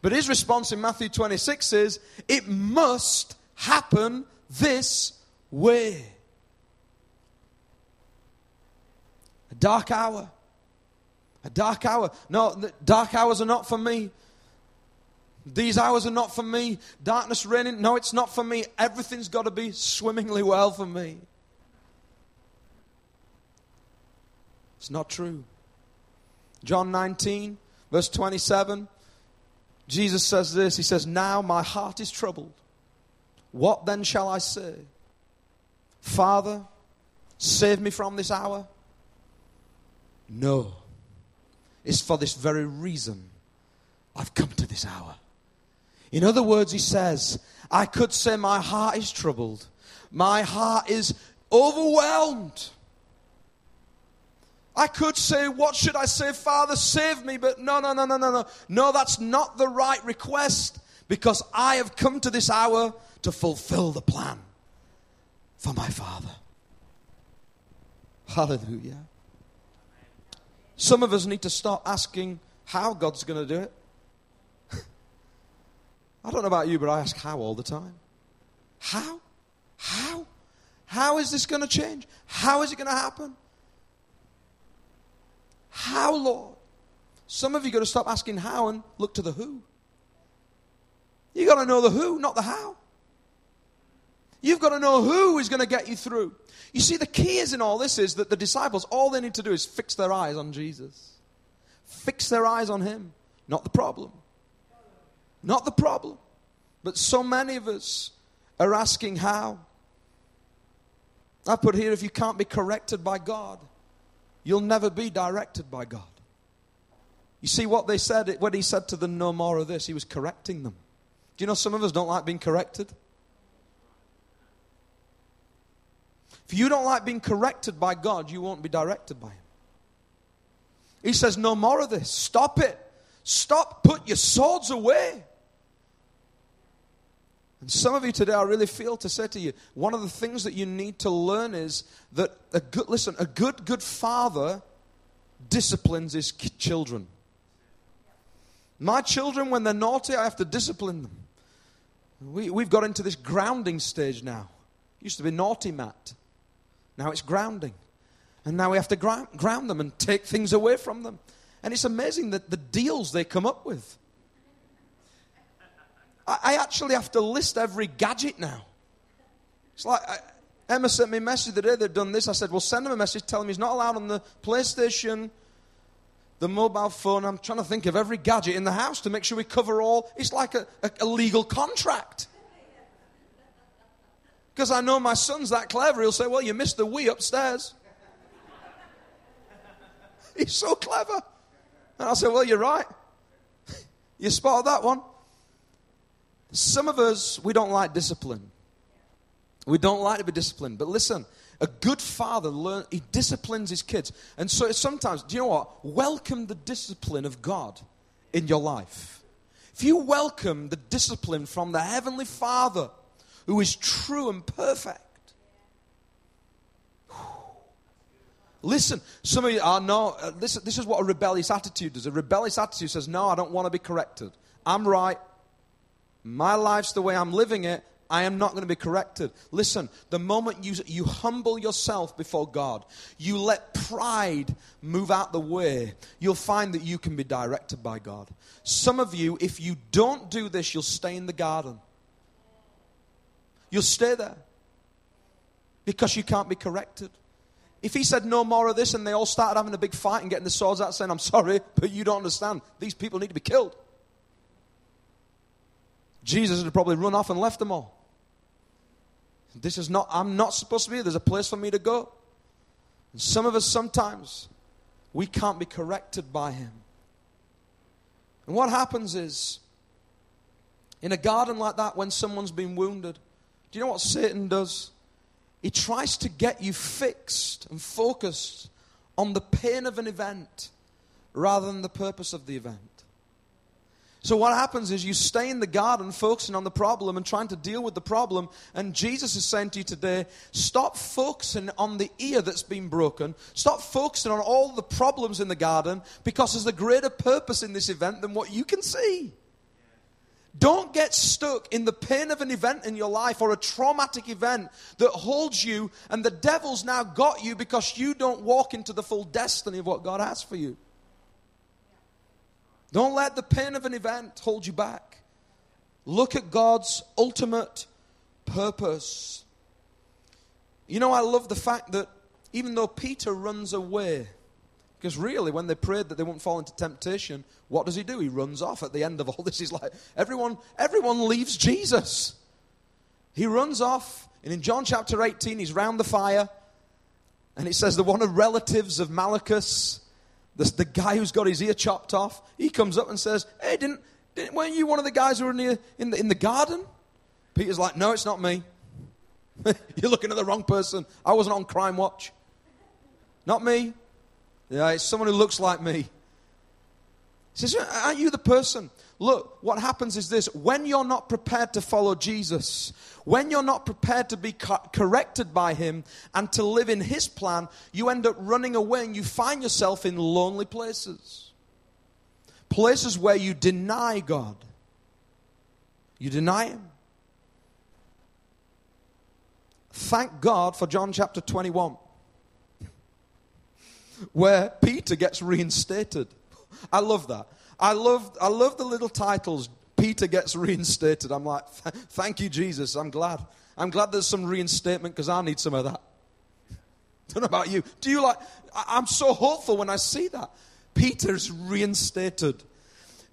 But his response in Matthew 26 is, It must happen this way. A dark hour. A dark hour. No, dark hours are not for me. These hours are not for me. Darkness reigning. No, it's not for me. Everything's got to be swimmingly well for me. It's not true. John 19, verse 27, Jesus says this He says, Now my heart is troubled. What then shall I say? Father, save me from this hour? No. It's for this very reason I've come to this hour. In other words, he says, I could say my heart is troubled. My heart is overwhelmed. I could say, What should I say? Father, save me. But no, no, no, no, no, no. No, that's not the right request because I have come to this hour to fulfill the plan for my Father. Hallelujah. Some of us need to start asking how God's going to do it. I don't know about you, but I ask how all the time. How? How? How is this going to change? How is it going to happen? How, Lord? Some of you got to stop asking how and look to the who. You got to know the who, not the how. You've got to know who is going to get you through. You see, the key is in all this is that the disciples, all they need to do is fix their eyes on Jesus. Fix their eyes on Him, not the problem. Not the problem. But so many of us are asking how. I put here if you can't be corrected by God, you'll never be directed by God. You see what they said when he said to them, No more of this, he was correcting them. Do you know some of us don't like being corrected? If you don't like being corrected by God, you won't be directed by Him. He says, No more of this. Stop it. Stop. Put your swords away. And some of you today, I really feel to say to you, one of the things that you need to learn is that a good, listen, a good, good father disciplines his children. My children, when they're naughty, I have to discipline them. We, we've got into this grounding stage now. Used to be naughty Matt. Now it's grounding. And now we have to ground, ground them and take things away from them. And it's amazing that the deals they come up with. I, actually have to list every gadget now. It's like I, Emma sent me a message the day they'd done this. I said, Well, send him a message, tell him he's not allowed on the PlayStation, the mobile phone. I'm trying to think of every gadget in the house to make sure we cover all. It's like a, a, a legal contract. Because I know my son's that clever. He'll say, Well, you missed the Wii upstairs. He's so clever. And I said, Well, you're right. you spotted that one. Some of us, we don't like discipline. We don't like to be disciplined. But listen, a good father, learn, he disciplines his kids. And so sometimes, do you know what? Welcome the discipline of God in your life. If you welcome the discipline from the Heavenly Father, who is true and perfect. Listen, some of you are no, uh, this, this is what a rebellious attitude does. A rebellious attitude says, No, I don't want to be corrected. I'm right. My life's the way I'm living it. I am not going to be corrected. Listen, the moment you, you humble yourself before God, you let pride move out the way, you'll find that you can be directed by God. Some of you, if you don't do this, you'll stay in the garden. You'll stay there because you can't be corrected. If he said no more of this and they all started having a big fight and getting the swords out saying, I'm sorry, but you don't understand. These people need to be killed. Jesus had probably run off and left them all. This is not, I'm not supposed to be here. There's a place for me to go. And some of us sometimes, we can't be corrected by him. And what happens is, in a garden like that, when someone's been wounded, do you know what Satan does? He tries to get you fixed and focused on the pain of an event rather than the purpose of the event. So, what happens is you stay in the garden focusing on the problem and trying to deal with the problem. And Jesus is saying to you today stop focusing on the ear that's been broken. Stop focusing on all the problems in the garden because there's a greater purpose in this event than what you can see. Don't get stuck in the pain of an event in your life or a traumatic event that holds you and the devil's now got you because you don't walk into the full destiny of what God has for you. Don't let the pain of an event hold you back. Look at God's ultimate purpose. You know, I love the fact that even though Peter runs away, because really, when they prayed that they won't fall into temptation, what does he do? He runs off at the end of all this. He's like, everyone, everyone leaves Jesus. He runs off, and in John chapter 18, he's round the fire, and it says that one of relatives of Malchus, the, the guy who's got his ear chopped off, he comes up and says, Hey, didn't, didn't weren't you one of the guys who were in the, in the, in the garden? Peter's like, No, it's not me. You're looking at the wrong person. I wasn't on Crime Watch. Not me. Yeah, it's someone who looks like me. He says, Aren't you the person? Look, what happens is this when you're not prepared to follow Jesus, when you're not prepared to be co- corrected by Him and to live in His plan, you end up running away and you find yourself in lonely places. Places where you deny God. You deny Him. Thank God for John chapter 21, where Peter gets reinstated. I love that. I love, I love the little titles. Peter gets reinstated. I'm like, thank you, Jesus. I'm glad. I'm glad there's some reinstatement because I need some of that. Don't know about you. Do you like? I'm so hopeful when I see that. Peter's reinstated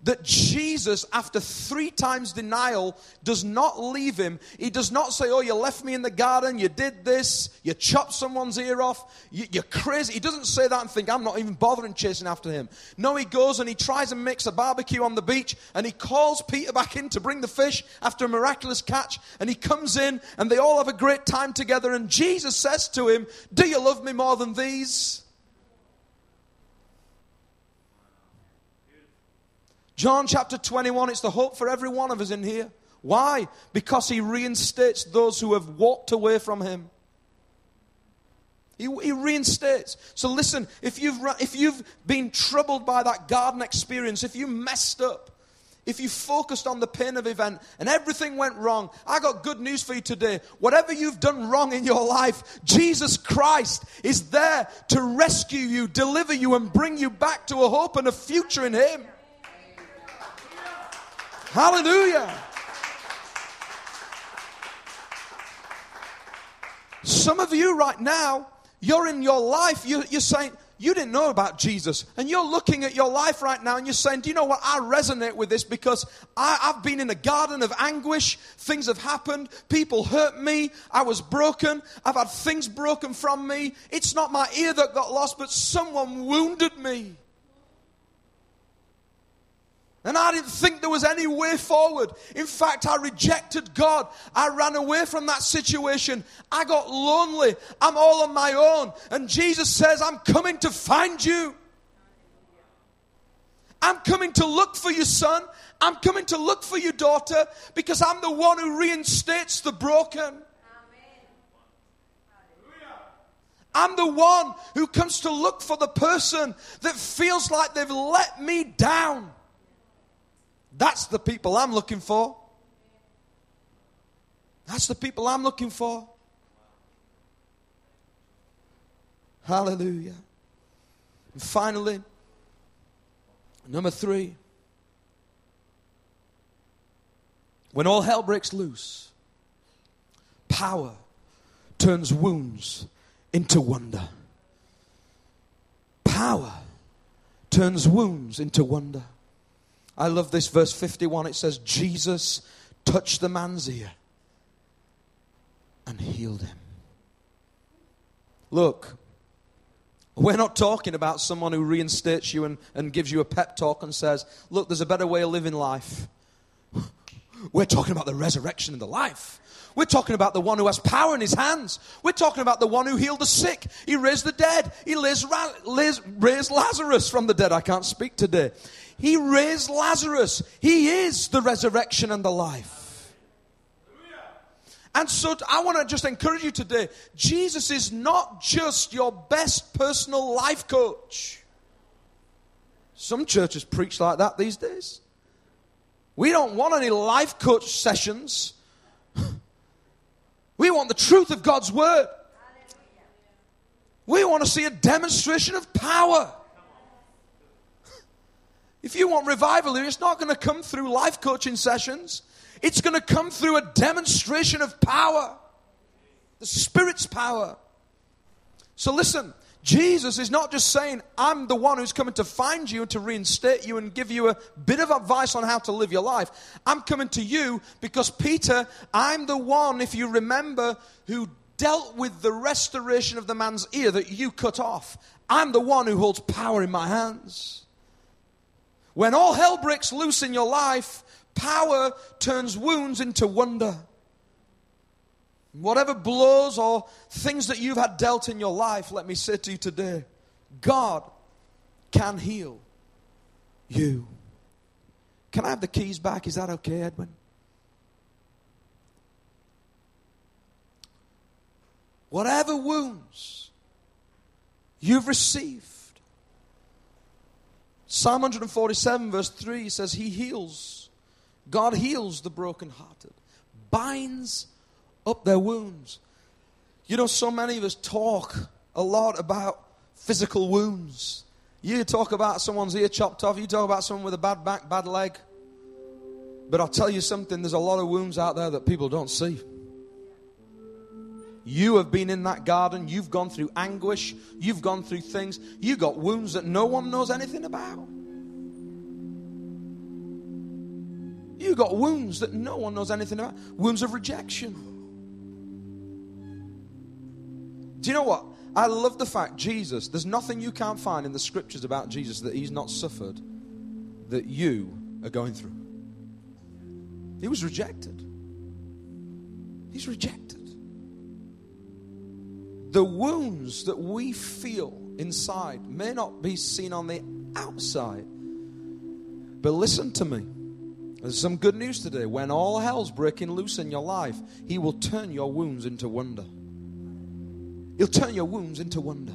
that Jesus, after three times denial, does not leave him. He does not say, Oh, you left me in the garden, you did this, you chopped someone's ear off, you, are crazy. He doesn't say that and think, I'm not even bothering chasing after him. No, he goes and he tries and makes a barbecue on the beach and he calls Peter back in to bring the fish after a miraculous catch. And he comes in and they all have a great time together. And Jesus says to him, Do you love me more than these? John chapter 21, it's the hope for every one of us in here. Why? Because he reinstates those who have walked away from him. He, he, reinstates. So listen, if you've, if you've been troubled by that garden experience, if you messed up, if you focused on the pain of event and everything went wrong, I got good news for you today. Whatever you've done wrong in your life, Jesus Christ is there to rescue you, deliver you, and bring you back to a hope and a future in Him. Hallelujah. Some of you right now, you're in your life, you, you're saying, you didn't know about Jesus. And you're looking at your life right now and you're saying, Do you know what? I resonate with this because I, have been in a garden of anguish. Things have happened. People hurt me. I was broken. I've had things broken from me. It's not my ear that got lost, but someone wounded me. And I didn't think there was any way forward. In fact, I rejected God. I ran away from that situation. I got lonely. I'm all on my own. And Jesus says, I'm coming to find you. I'm coming to look for you, son. I'm coming to look for you, daughter, because I'm the one who reinstates the broken. I'm the one who comes to look for the person that feels like they've let me down. That's the people I'm looking for. That's the people I'm looking for. Hallelujah. And finally, number three, when all hell breaks loose, power turns wounds into wonder. Power turns wounds into wonder. I love this verse 51. It says, Jesus touched the man's ear and healed him. Look, we're not talking about someone who reinstates you and, and gives you a pep talk and says, Look, there's a better way of living life. We're talking about the resurrection and the life. We're talking about the one who has power in his hands. We're talking about the one who healed the sick. He raised the dead. He raised, raised Lazarus from the dead. I can't speak today. He raised Lazarus. He is the resurrection and the life. And so I want to just encourage you today Jesus is not just your best personal life coach. Some churches preach like that these days. We don't want any life coach sessions. We want the truth of God's word. We want to see a demonstration of power. If you want revival it's not going to come through life coaching sessions. It's going to come through a demonstration of power. The Spirit's power. So listen, Jesus is not just saying, I'm the one who's coming to find you and to reinstate you and give you a bit of advice on how to live your life. I'm coming to you because, Peter, I'm the one, if you remember, who dealt with the restoration of the man's ear that you cut off. I'm the one who holds power in my hands. When all hell breaks loose in your life, power turns wounds into wonder. Whatever blows or things that you've had dealt in your life, let me say to you today God can heal. you. Can I have the keys back? Is that okay, Edwin? Whatever wounds you've received. Psalm 147, verse 3 says, He heals. God heals the brokenhearted, binds up their wounds. You know, so many of us talk a lot about physical wounds. You talk about someone's ear chopped off, you talk about someone with a bad back, bad leg. But I'll tell you something, there's a lot of wounds out there that people don't see. You have been in that garden, you've gone through anguish, you've gone through things, you got wounds that no one knows anything about. You got wounds that no one knows anything about. Wounds of rejection. Do you know what? I love the fact Jesus, there's nothing you can't find in the scriptures about Jesus that he's not suffered that you are going through. He was rejected. He's rejected. The wounds that we feel inside may not be seen on the outside. But listen to me. There's some good news today. When all hell's breaking loose in your life, He will turn your wounds into wonder. He'll turn your wounds into wonder.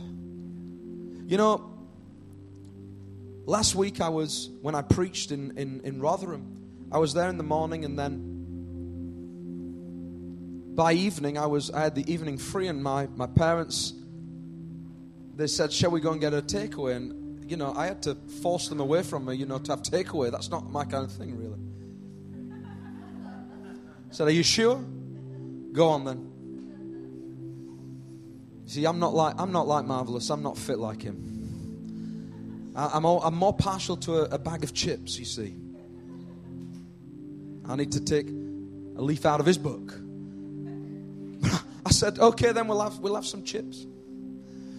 You know, last week I was, when I preached in, in, in Rotherham, I was there in the morning and then by evening I was I had the evening free and my, my parents they said, Shall we go and get a takeaway? And you know, I had to force them away from me, you know, to have takeaway. That's not my kind of thing really. I said, Are you sure? Go on then. See, I'm not like I'm not like marvelous. I'm not fit like him. I, am all, I'm more partial to a, a bag of chips. You see, I need to take a leaf out of his book. Said, okay, then we'll have we'll have some chips.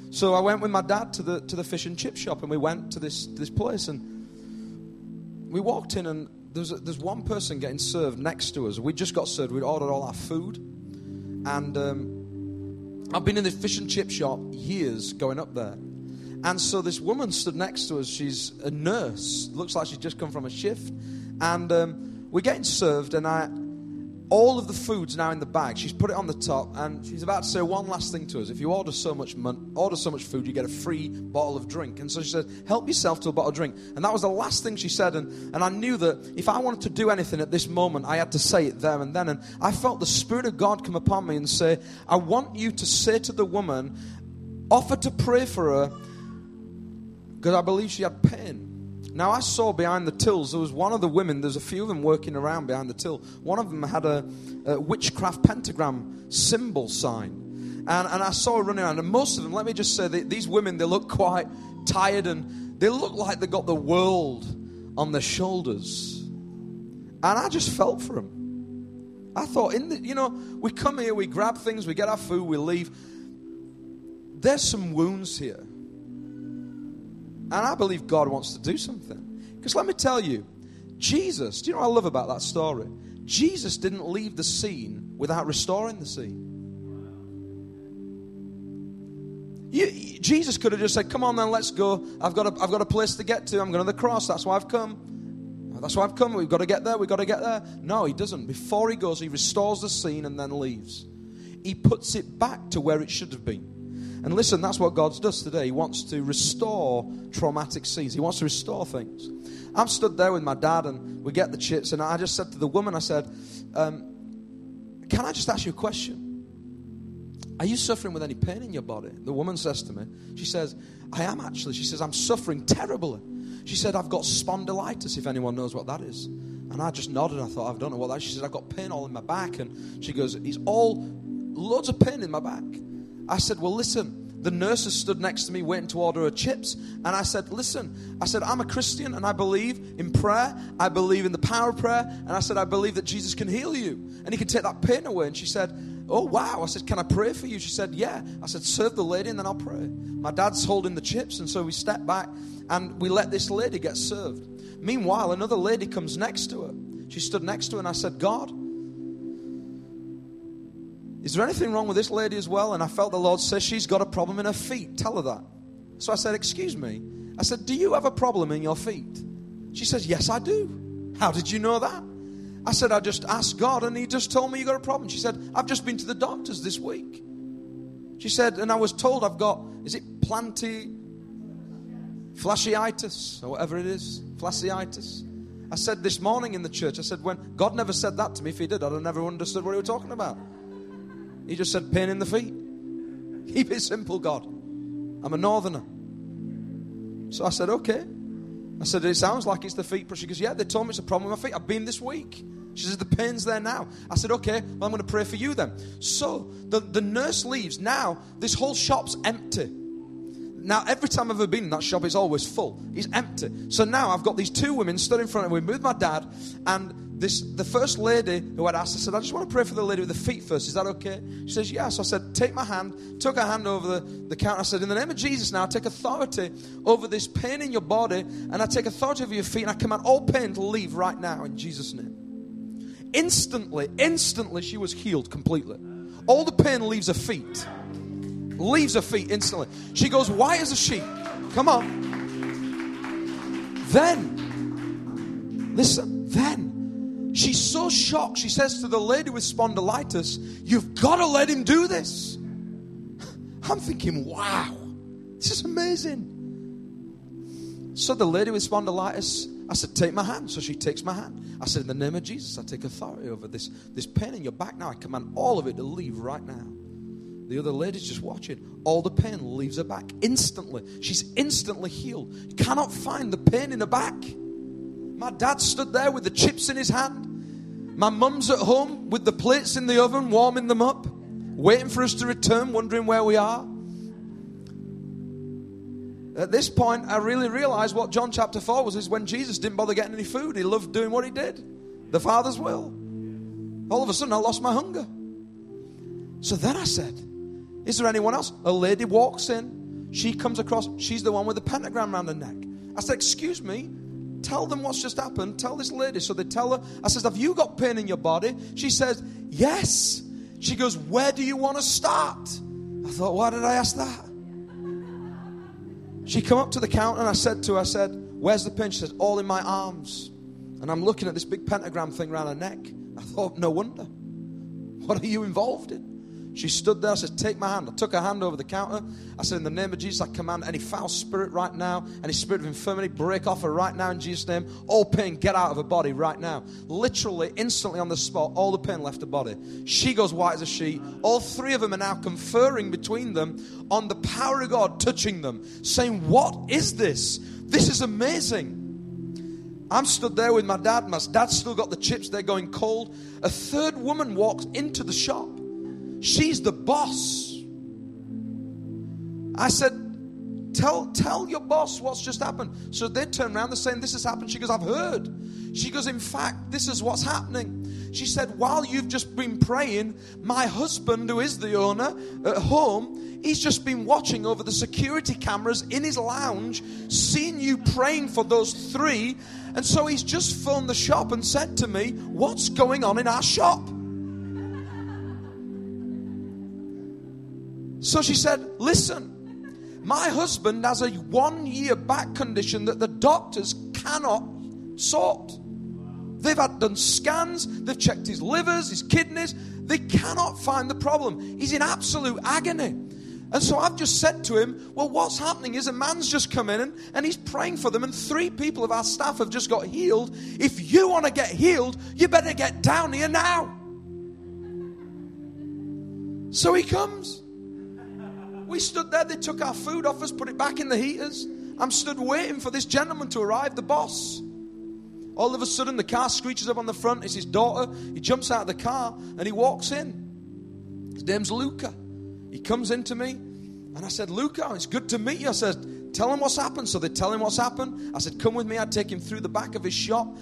So I went with my dad to the to the fish and chip shop, and we went to this this place, and we walked in, and there's a, there's one person getting served next to us. We just got served. We'd ordered all our food, and. Um, I've been in the fish and chip shop years going up there. And so this woman stood next to us. She's a nurse. Looks like she's just come from a shift. And um, we're getting served, and I, all of the food's now in the bag. She's put it on the top, and she's about to say one last thing to us. If you order so much mon- order so much food, you get a free bottle of drink. And so she said, "Help yourself to a bottle of drink." And that was the last thing she said. And, and I knew that if I wanted to do anything at this moment, I had to say it there and then. And I felt the Spirit of God come upon me and say, "I want you to say to the woman, offer to pray for her, because I believe she had pain." Now, I saw behind the tills, there was one of the women, there's a few of them working around behind the till. One of them had a, a witchcraft pentagram symbol sign. And, and I saw her running around. And most of them, let me just say, they, these women, they look quite tired and they look like they got the world on their shoulders. And I just felt for them. I thought, in the, you know, we come here, we grab things, we get our food, we leave. There's some wounds here. And I believe God wants to do something. Because let me tell you, Jesus, do you know what I love about that story? Jesus didn't leave the scene without restoring the scene. You, Jesus could have just said, Come on, then, let's go. I've got, a, I've got a place to get to. I'm going to the cross. That's why I've come. That's why I've come. We've got to get there. We've got to get there. No, he doesn't. Before he goes, he restores the scene and then leaves. He puts it back to where it should have been. And listen, that's what God does today. He wants to restore traumatic scenes, He wants to restore things. I'm stood there with my dad, and we get the chips, and I just said to the woman, I said, um, Can I just ask you a question? Are you suffering with any pain in your body? The woman says to me, She says, I am actually. She says, I'm suffering terribly. She said, I've got spondylitis, if anyone knows what that is. And I just nodded. I thought, I don't know what that is. She said, I've got pain all in my back. And she goes, It's all loads of pain in my back. I said, Well, listen, the nurses stood next to me waiting to order her chips. And I said, Listen, I said, I'm a Christian and I believe in prayer. I believe in the power of prayer. And I said, I believe that Jesus can heal you and he can take that pain away. And she said, Oh, wow. I said, Can I pray for you? She said, Yeah. I said, Serve the lady and then I'll pray. My dad's holding the chips. And so we stepped back and we let this lady get served. Meanwhile, another lady comes next to her. She stood next to her and I said, God, is there anything wrong with this lady as well? And I felt the Lord say, She's got a problem in her feet. Tell her that. So I said, Excuse me. I said, Do you have a problem in your feet? She says, Yes, I do. How did you know that? I said, I just asked God and He just told me you got a problem. She said, I've just been to the doctors this week. She said, and I was told I've got, is it planty fasciitis or whatever it is? Fasciitis. I said this morning in the church, I said, when God never said that to me, if He did, I'd have never understood what He was talking about. He just said, pain in the feet. Keep it simple, God. I'm a northerner. So I said, okay. I said, it sounds like it's the feet. But she goes, yeah, they told me it's a problem with my feet. I've been this week. She says, the pain's there now. I said, okay, well, I'm going to pray for you then. So the, the nurse leaves. Now, this whole shop's empty. Now, every time I've ever been in that shop, it's always full. It's empty. So now I've got these two women stood in front of me with my dad, and this the first lady who had asked, I said, I just want to pray for the lady with the feet first. Is that okay? She says, Yes. I said, Take my hand, took her hand over the, the counter. I said, In the name of Jesus now, I take authority over this pain in your body, and I take authority over your feet, and I command all pain to leave right now in Jesus' name. Instantly, instantly, she was healed completely. All the pain leaves her feet. Leaves her feet instantly. She goes, Why is a sheep? Come on. Then, listen, then She's so shocked. She says to the lady with spondylitis, You've got to let him do this. I'm thinking, Wow, this is amazing. So the lady with spondylitis, I said, Take my hand. So she takes my hand. I said, In the name of Jesus, I take authority over this, this pain in your back now. I command all of it to leave right now. The other lady's just watching. All the pain leaves her back instantly. She's instantly healed. You cannot find the pain in her back. My dad stood there with the chips in his hand. My mum's at home with the plates in the oven, warming them up, waiting for us to return, wondering where we are. At this point, I really realized what John chapter 4 was is when Jesus didn't bother getting any food. He loved doing what he did, the Father's will. All of a sudden, I lost my hunger. So then I said, Is there anyone else? A lady walks in. She comes across, she's the one with the pentagram around her neck. I said, Excuse me, Tell them what's just happened. Tell this lady. So they tell her. I says, Have you got pain in your body? She says, Yes. She goes, Where do you want to start? I thought, Why did I ask that? She come up to the counter and I said to her, I said, Where's the pain? She says, All in my arms. And I'm looking at this big pentagram thing around her neck. I thought, No wonder. What are you involved in? She stood there. I said, Take my hand. I took her hand over the counter. I said, In the name of Jesus, I command any foul spirit right now, any spirit of infirmity, break off her right now in Jesus' name. All pain, get out of her body right now. Literally, instantly on the spot, all the pain left her body. She goes white as a sheet. All three of them are now conferring between them on the power of God touching them, saying, What is this? This is amazing. I'm stood there with my dad. My dad's still got the chips, they're going cold. A third woman walks into the shop. She's the boss. I said, Tell, tell your boss what's just happened. So they turn around, they're saying, This has happened. She goes, I've heard. She goes, In fact, this is what's happening. She said, While you've just been praying, my husband, who is the owner at home, he's just been watching over the security cameras in his lounge, seeing you praying for those three. And so he's just phoned the shop and said to me, What's going on in our shop? So she said, Listen, my husband has a one year back condition that the doctors cannot sort. They've had done scans, they've checked his livers, his kidneys. They cannot find the problem. He's in absolute agony. And so I've just said to him, Well, what's happening is a man's just come in and, and he's praying for them, and three people of our staff have just got healed. If you want to get healed, you better get down here now. So he comes. We stood there, they took our food off us, put it back in the heaters. I'm stood waiting for this gentleman to arrive, the boss. All of a sudden, the car screeches up on the front. It's his daughter. He jumps out of the car and he walks in. His name's Luca. He comes into me and I said, Luca, it's good to meet you. I said, Tell him what's happened. So they tell him what's happened. I said, Come with me. I'd take him through the back of his shop.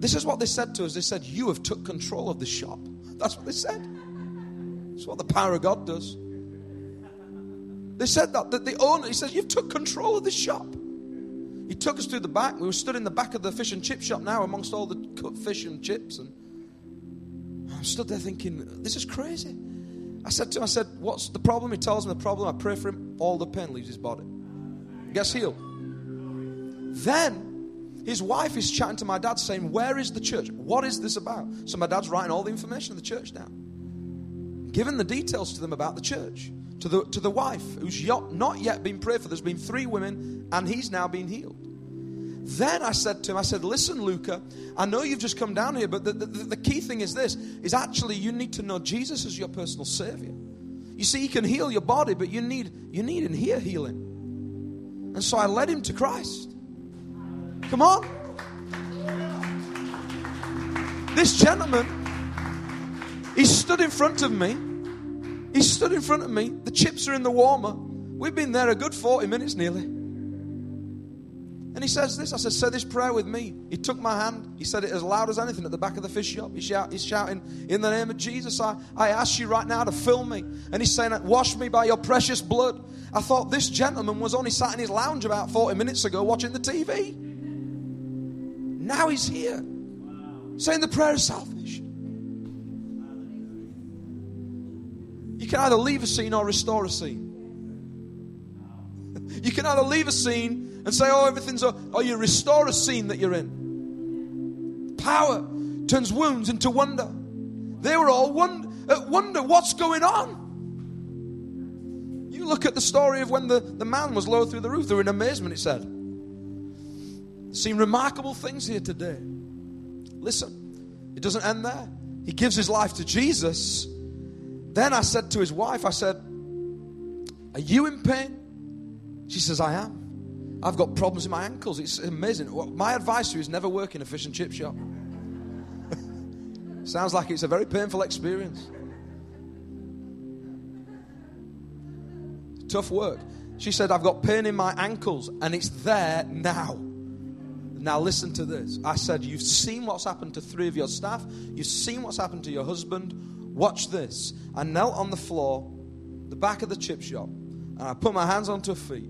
This is what they said to us. They said, You have took control of the shop. That's what they said. It's what the power of God does. They said that, that the owner, he says, You've took control of the shop. He took us to the back. We were stood in the back of the fish and chip shop now amongst all the cut fish and chips. And I stood there thinking, This is crazy. I said to him, I said, What's the problem? He tells me the problem. I pray for him. All the pain leaves his body. Gets healed. Then his wife is chatting to my dad saying, Where is the church? What is this about? So my dad's writing all the information of the church down, giving the details to them about the church. To the, to the wife who's not yet been prayed for. There's been three women, and he's now been healed. Then I said to him, I said, listen, Luca, I know you've just come down here, but the, the, the, key thing is this, is actually you need to know Jesus as your personal Savior. You see, he can heal your body, but you need, you need in here healing. And so I led him to Christ. Come on. This gentleman, he stood in front of me. He stood in front of me. The chips are in the warmer. We've been there a good 40 minutes nearly. And he says this. I said, Say this prayer with me. He took my hand. He said it as loud as anything at the back of the fish shop. He shout, he's shouting, In the name of Jesus, I, I ask you right now to fill me. And he's saying, Wash me by your precious blood. I thought this gentleman was only sat in his lounge about 40 minutes ago watching the TV. Now he's here saying the prayer of salvation. You can either leave a scene or restore a scene. You can either leave a scene and say, oh, everything's, or you restore a scene that you're in. Power turns wounds into wonder. They were all wonder, uh, wonder what's going on. You look at the story of when the, the man was lowered through the roof, they were in amazement, it said. Seen remarkable things here today. Listen, it doesn't end there. He gives his life to Jesus. Then I said to his wife, I said, Are you in pain? She says, I am. I've got problems in my ankles. It's amazing. My advice to you is never work in a fish and chip shop. Sounds like it's a very painful experience. Tough work. She said, I've got pain in my ankles and it's there now. Now, listen to this. I said, You've seen what's happened to three of your staff, you've seen what's happened to your husband. Watch this. I knelt on the floor, the back of the chip shop, and I put my hands onto her feet.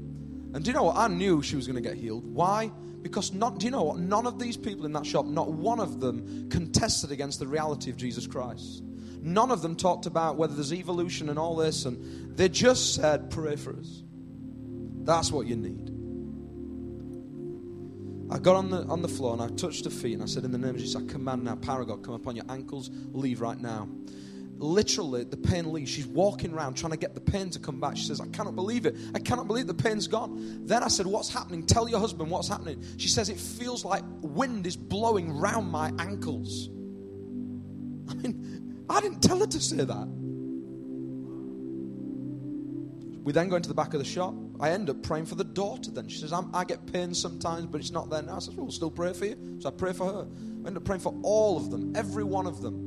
And do you know what? I knew she was going to get healed. Why? Because not, do you know what? None of these people in that shop, not one of them contested against the reality of Jesus Christ. None of them talked about whether there's evolution and all this, and they just said, Pray for us. That's what you need. I got on the, on the floor and I touched her feet and I said, In the name of Jesus, I command now, power of God, come upon your ankles, leave right now literally the pain leaves. She's walking around trying to get the pain to come back. She says, I cannot believe it. I cannot believe the pain's gone. Then I said, What's happening? Tell your husband what's happening. She says, It feels like wind is blowing round my ankles. I mean, I didn't tell her to say that. We then go into the back of the shop. I end up praying for the daughter then. She says, i get pain sometimes, but it's not there now. I says, Well, we'll still pray for you. So I pray for her. I end up praying for all of them, every one of them.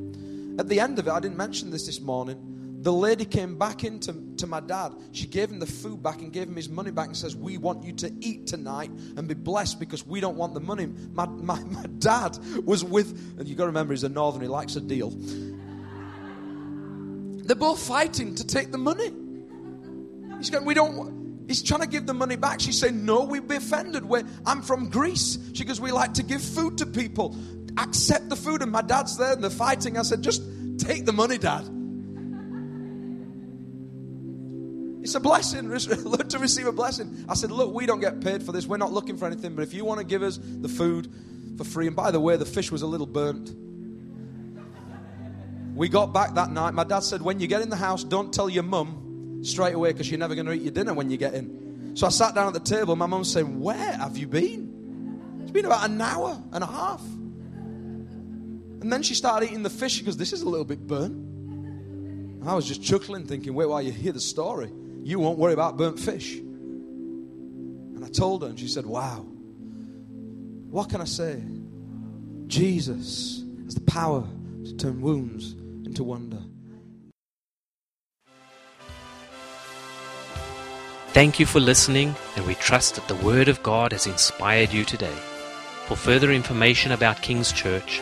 At the end of it, I didn't mention this this morning. The lady came back into to my dad. She gave him the food back and gave him his money back and says, We want you to eat tonight and be blessed because we don't want the money. My, my, my dad was with, and you've got to remember, he's a northern, he likes a deal. They're both fighting to take the money. He's going, We don't He's trying to give the money back. She's saying, No, we'd be offended. We're, I'm from Greece. She goes, We like to give food to people accept the food. And my dad's there and they're fighting. I said, just take the money, dad. It's a blessing. Learn to receive a blessing. I said, look, we don't get paid for this. We're not looking for anything. But if you want to give us the food for free, and by the way, the fish was a little burnt. We got back that night. My dad said, when you get in the house, don't tell your mum straight away because you're never going to eat your dinner when you get in. So I sat down at the table. My mum's saying, where have you been? It's been about an hour and a half. And then she started eating the fish. She goes, This is a little bit burnt. I was just chuckling, thinking, Wait while you hear the story. You won't worry about burnt fish. And I told her, and she said, Wow. What can I say? Jesus has the power to turn wounds into wonder. Thank you for listening, and we trust that the Word of God has inspired you today. For further information about King's Church,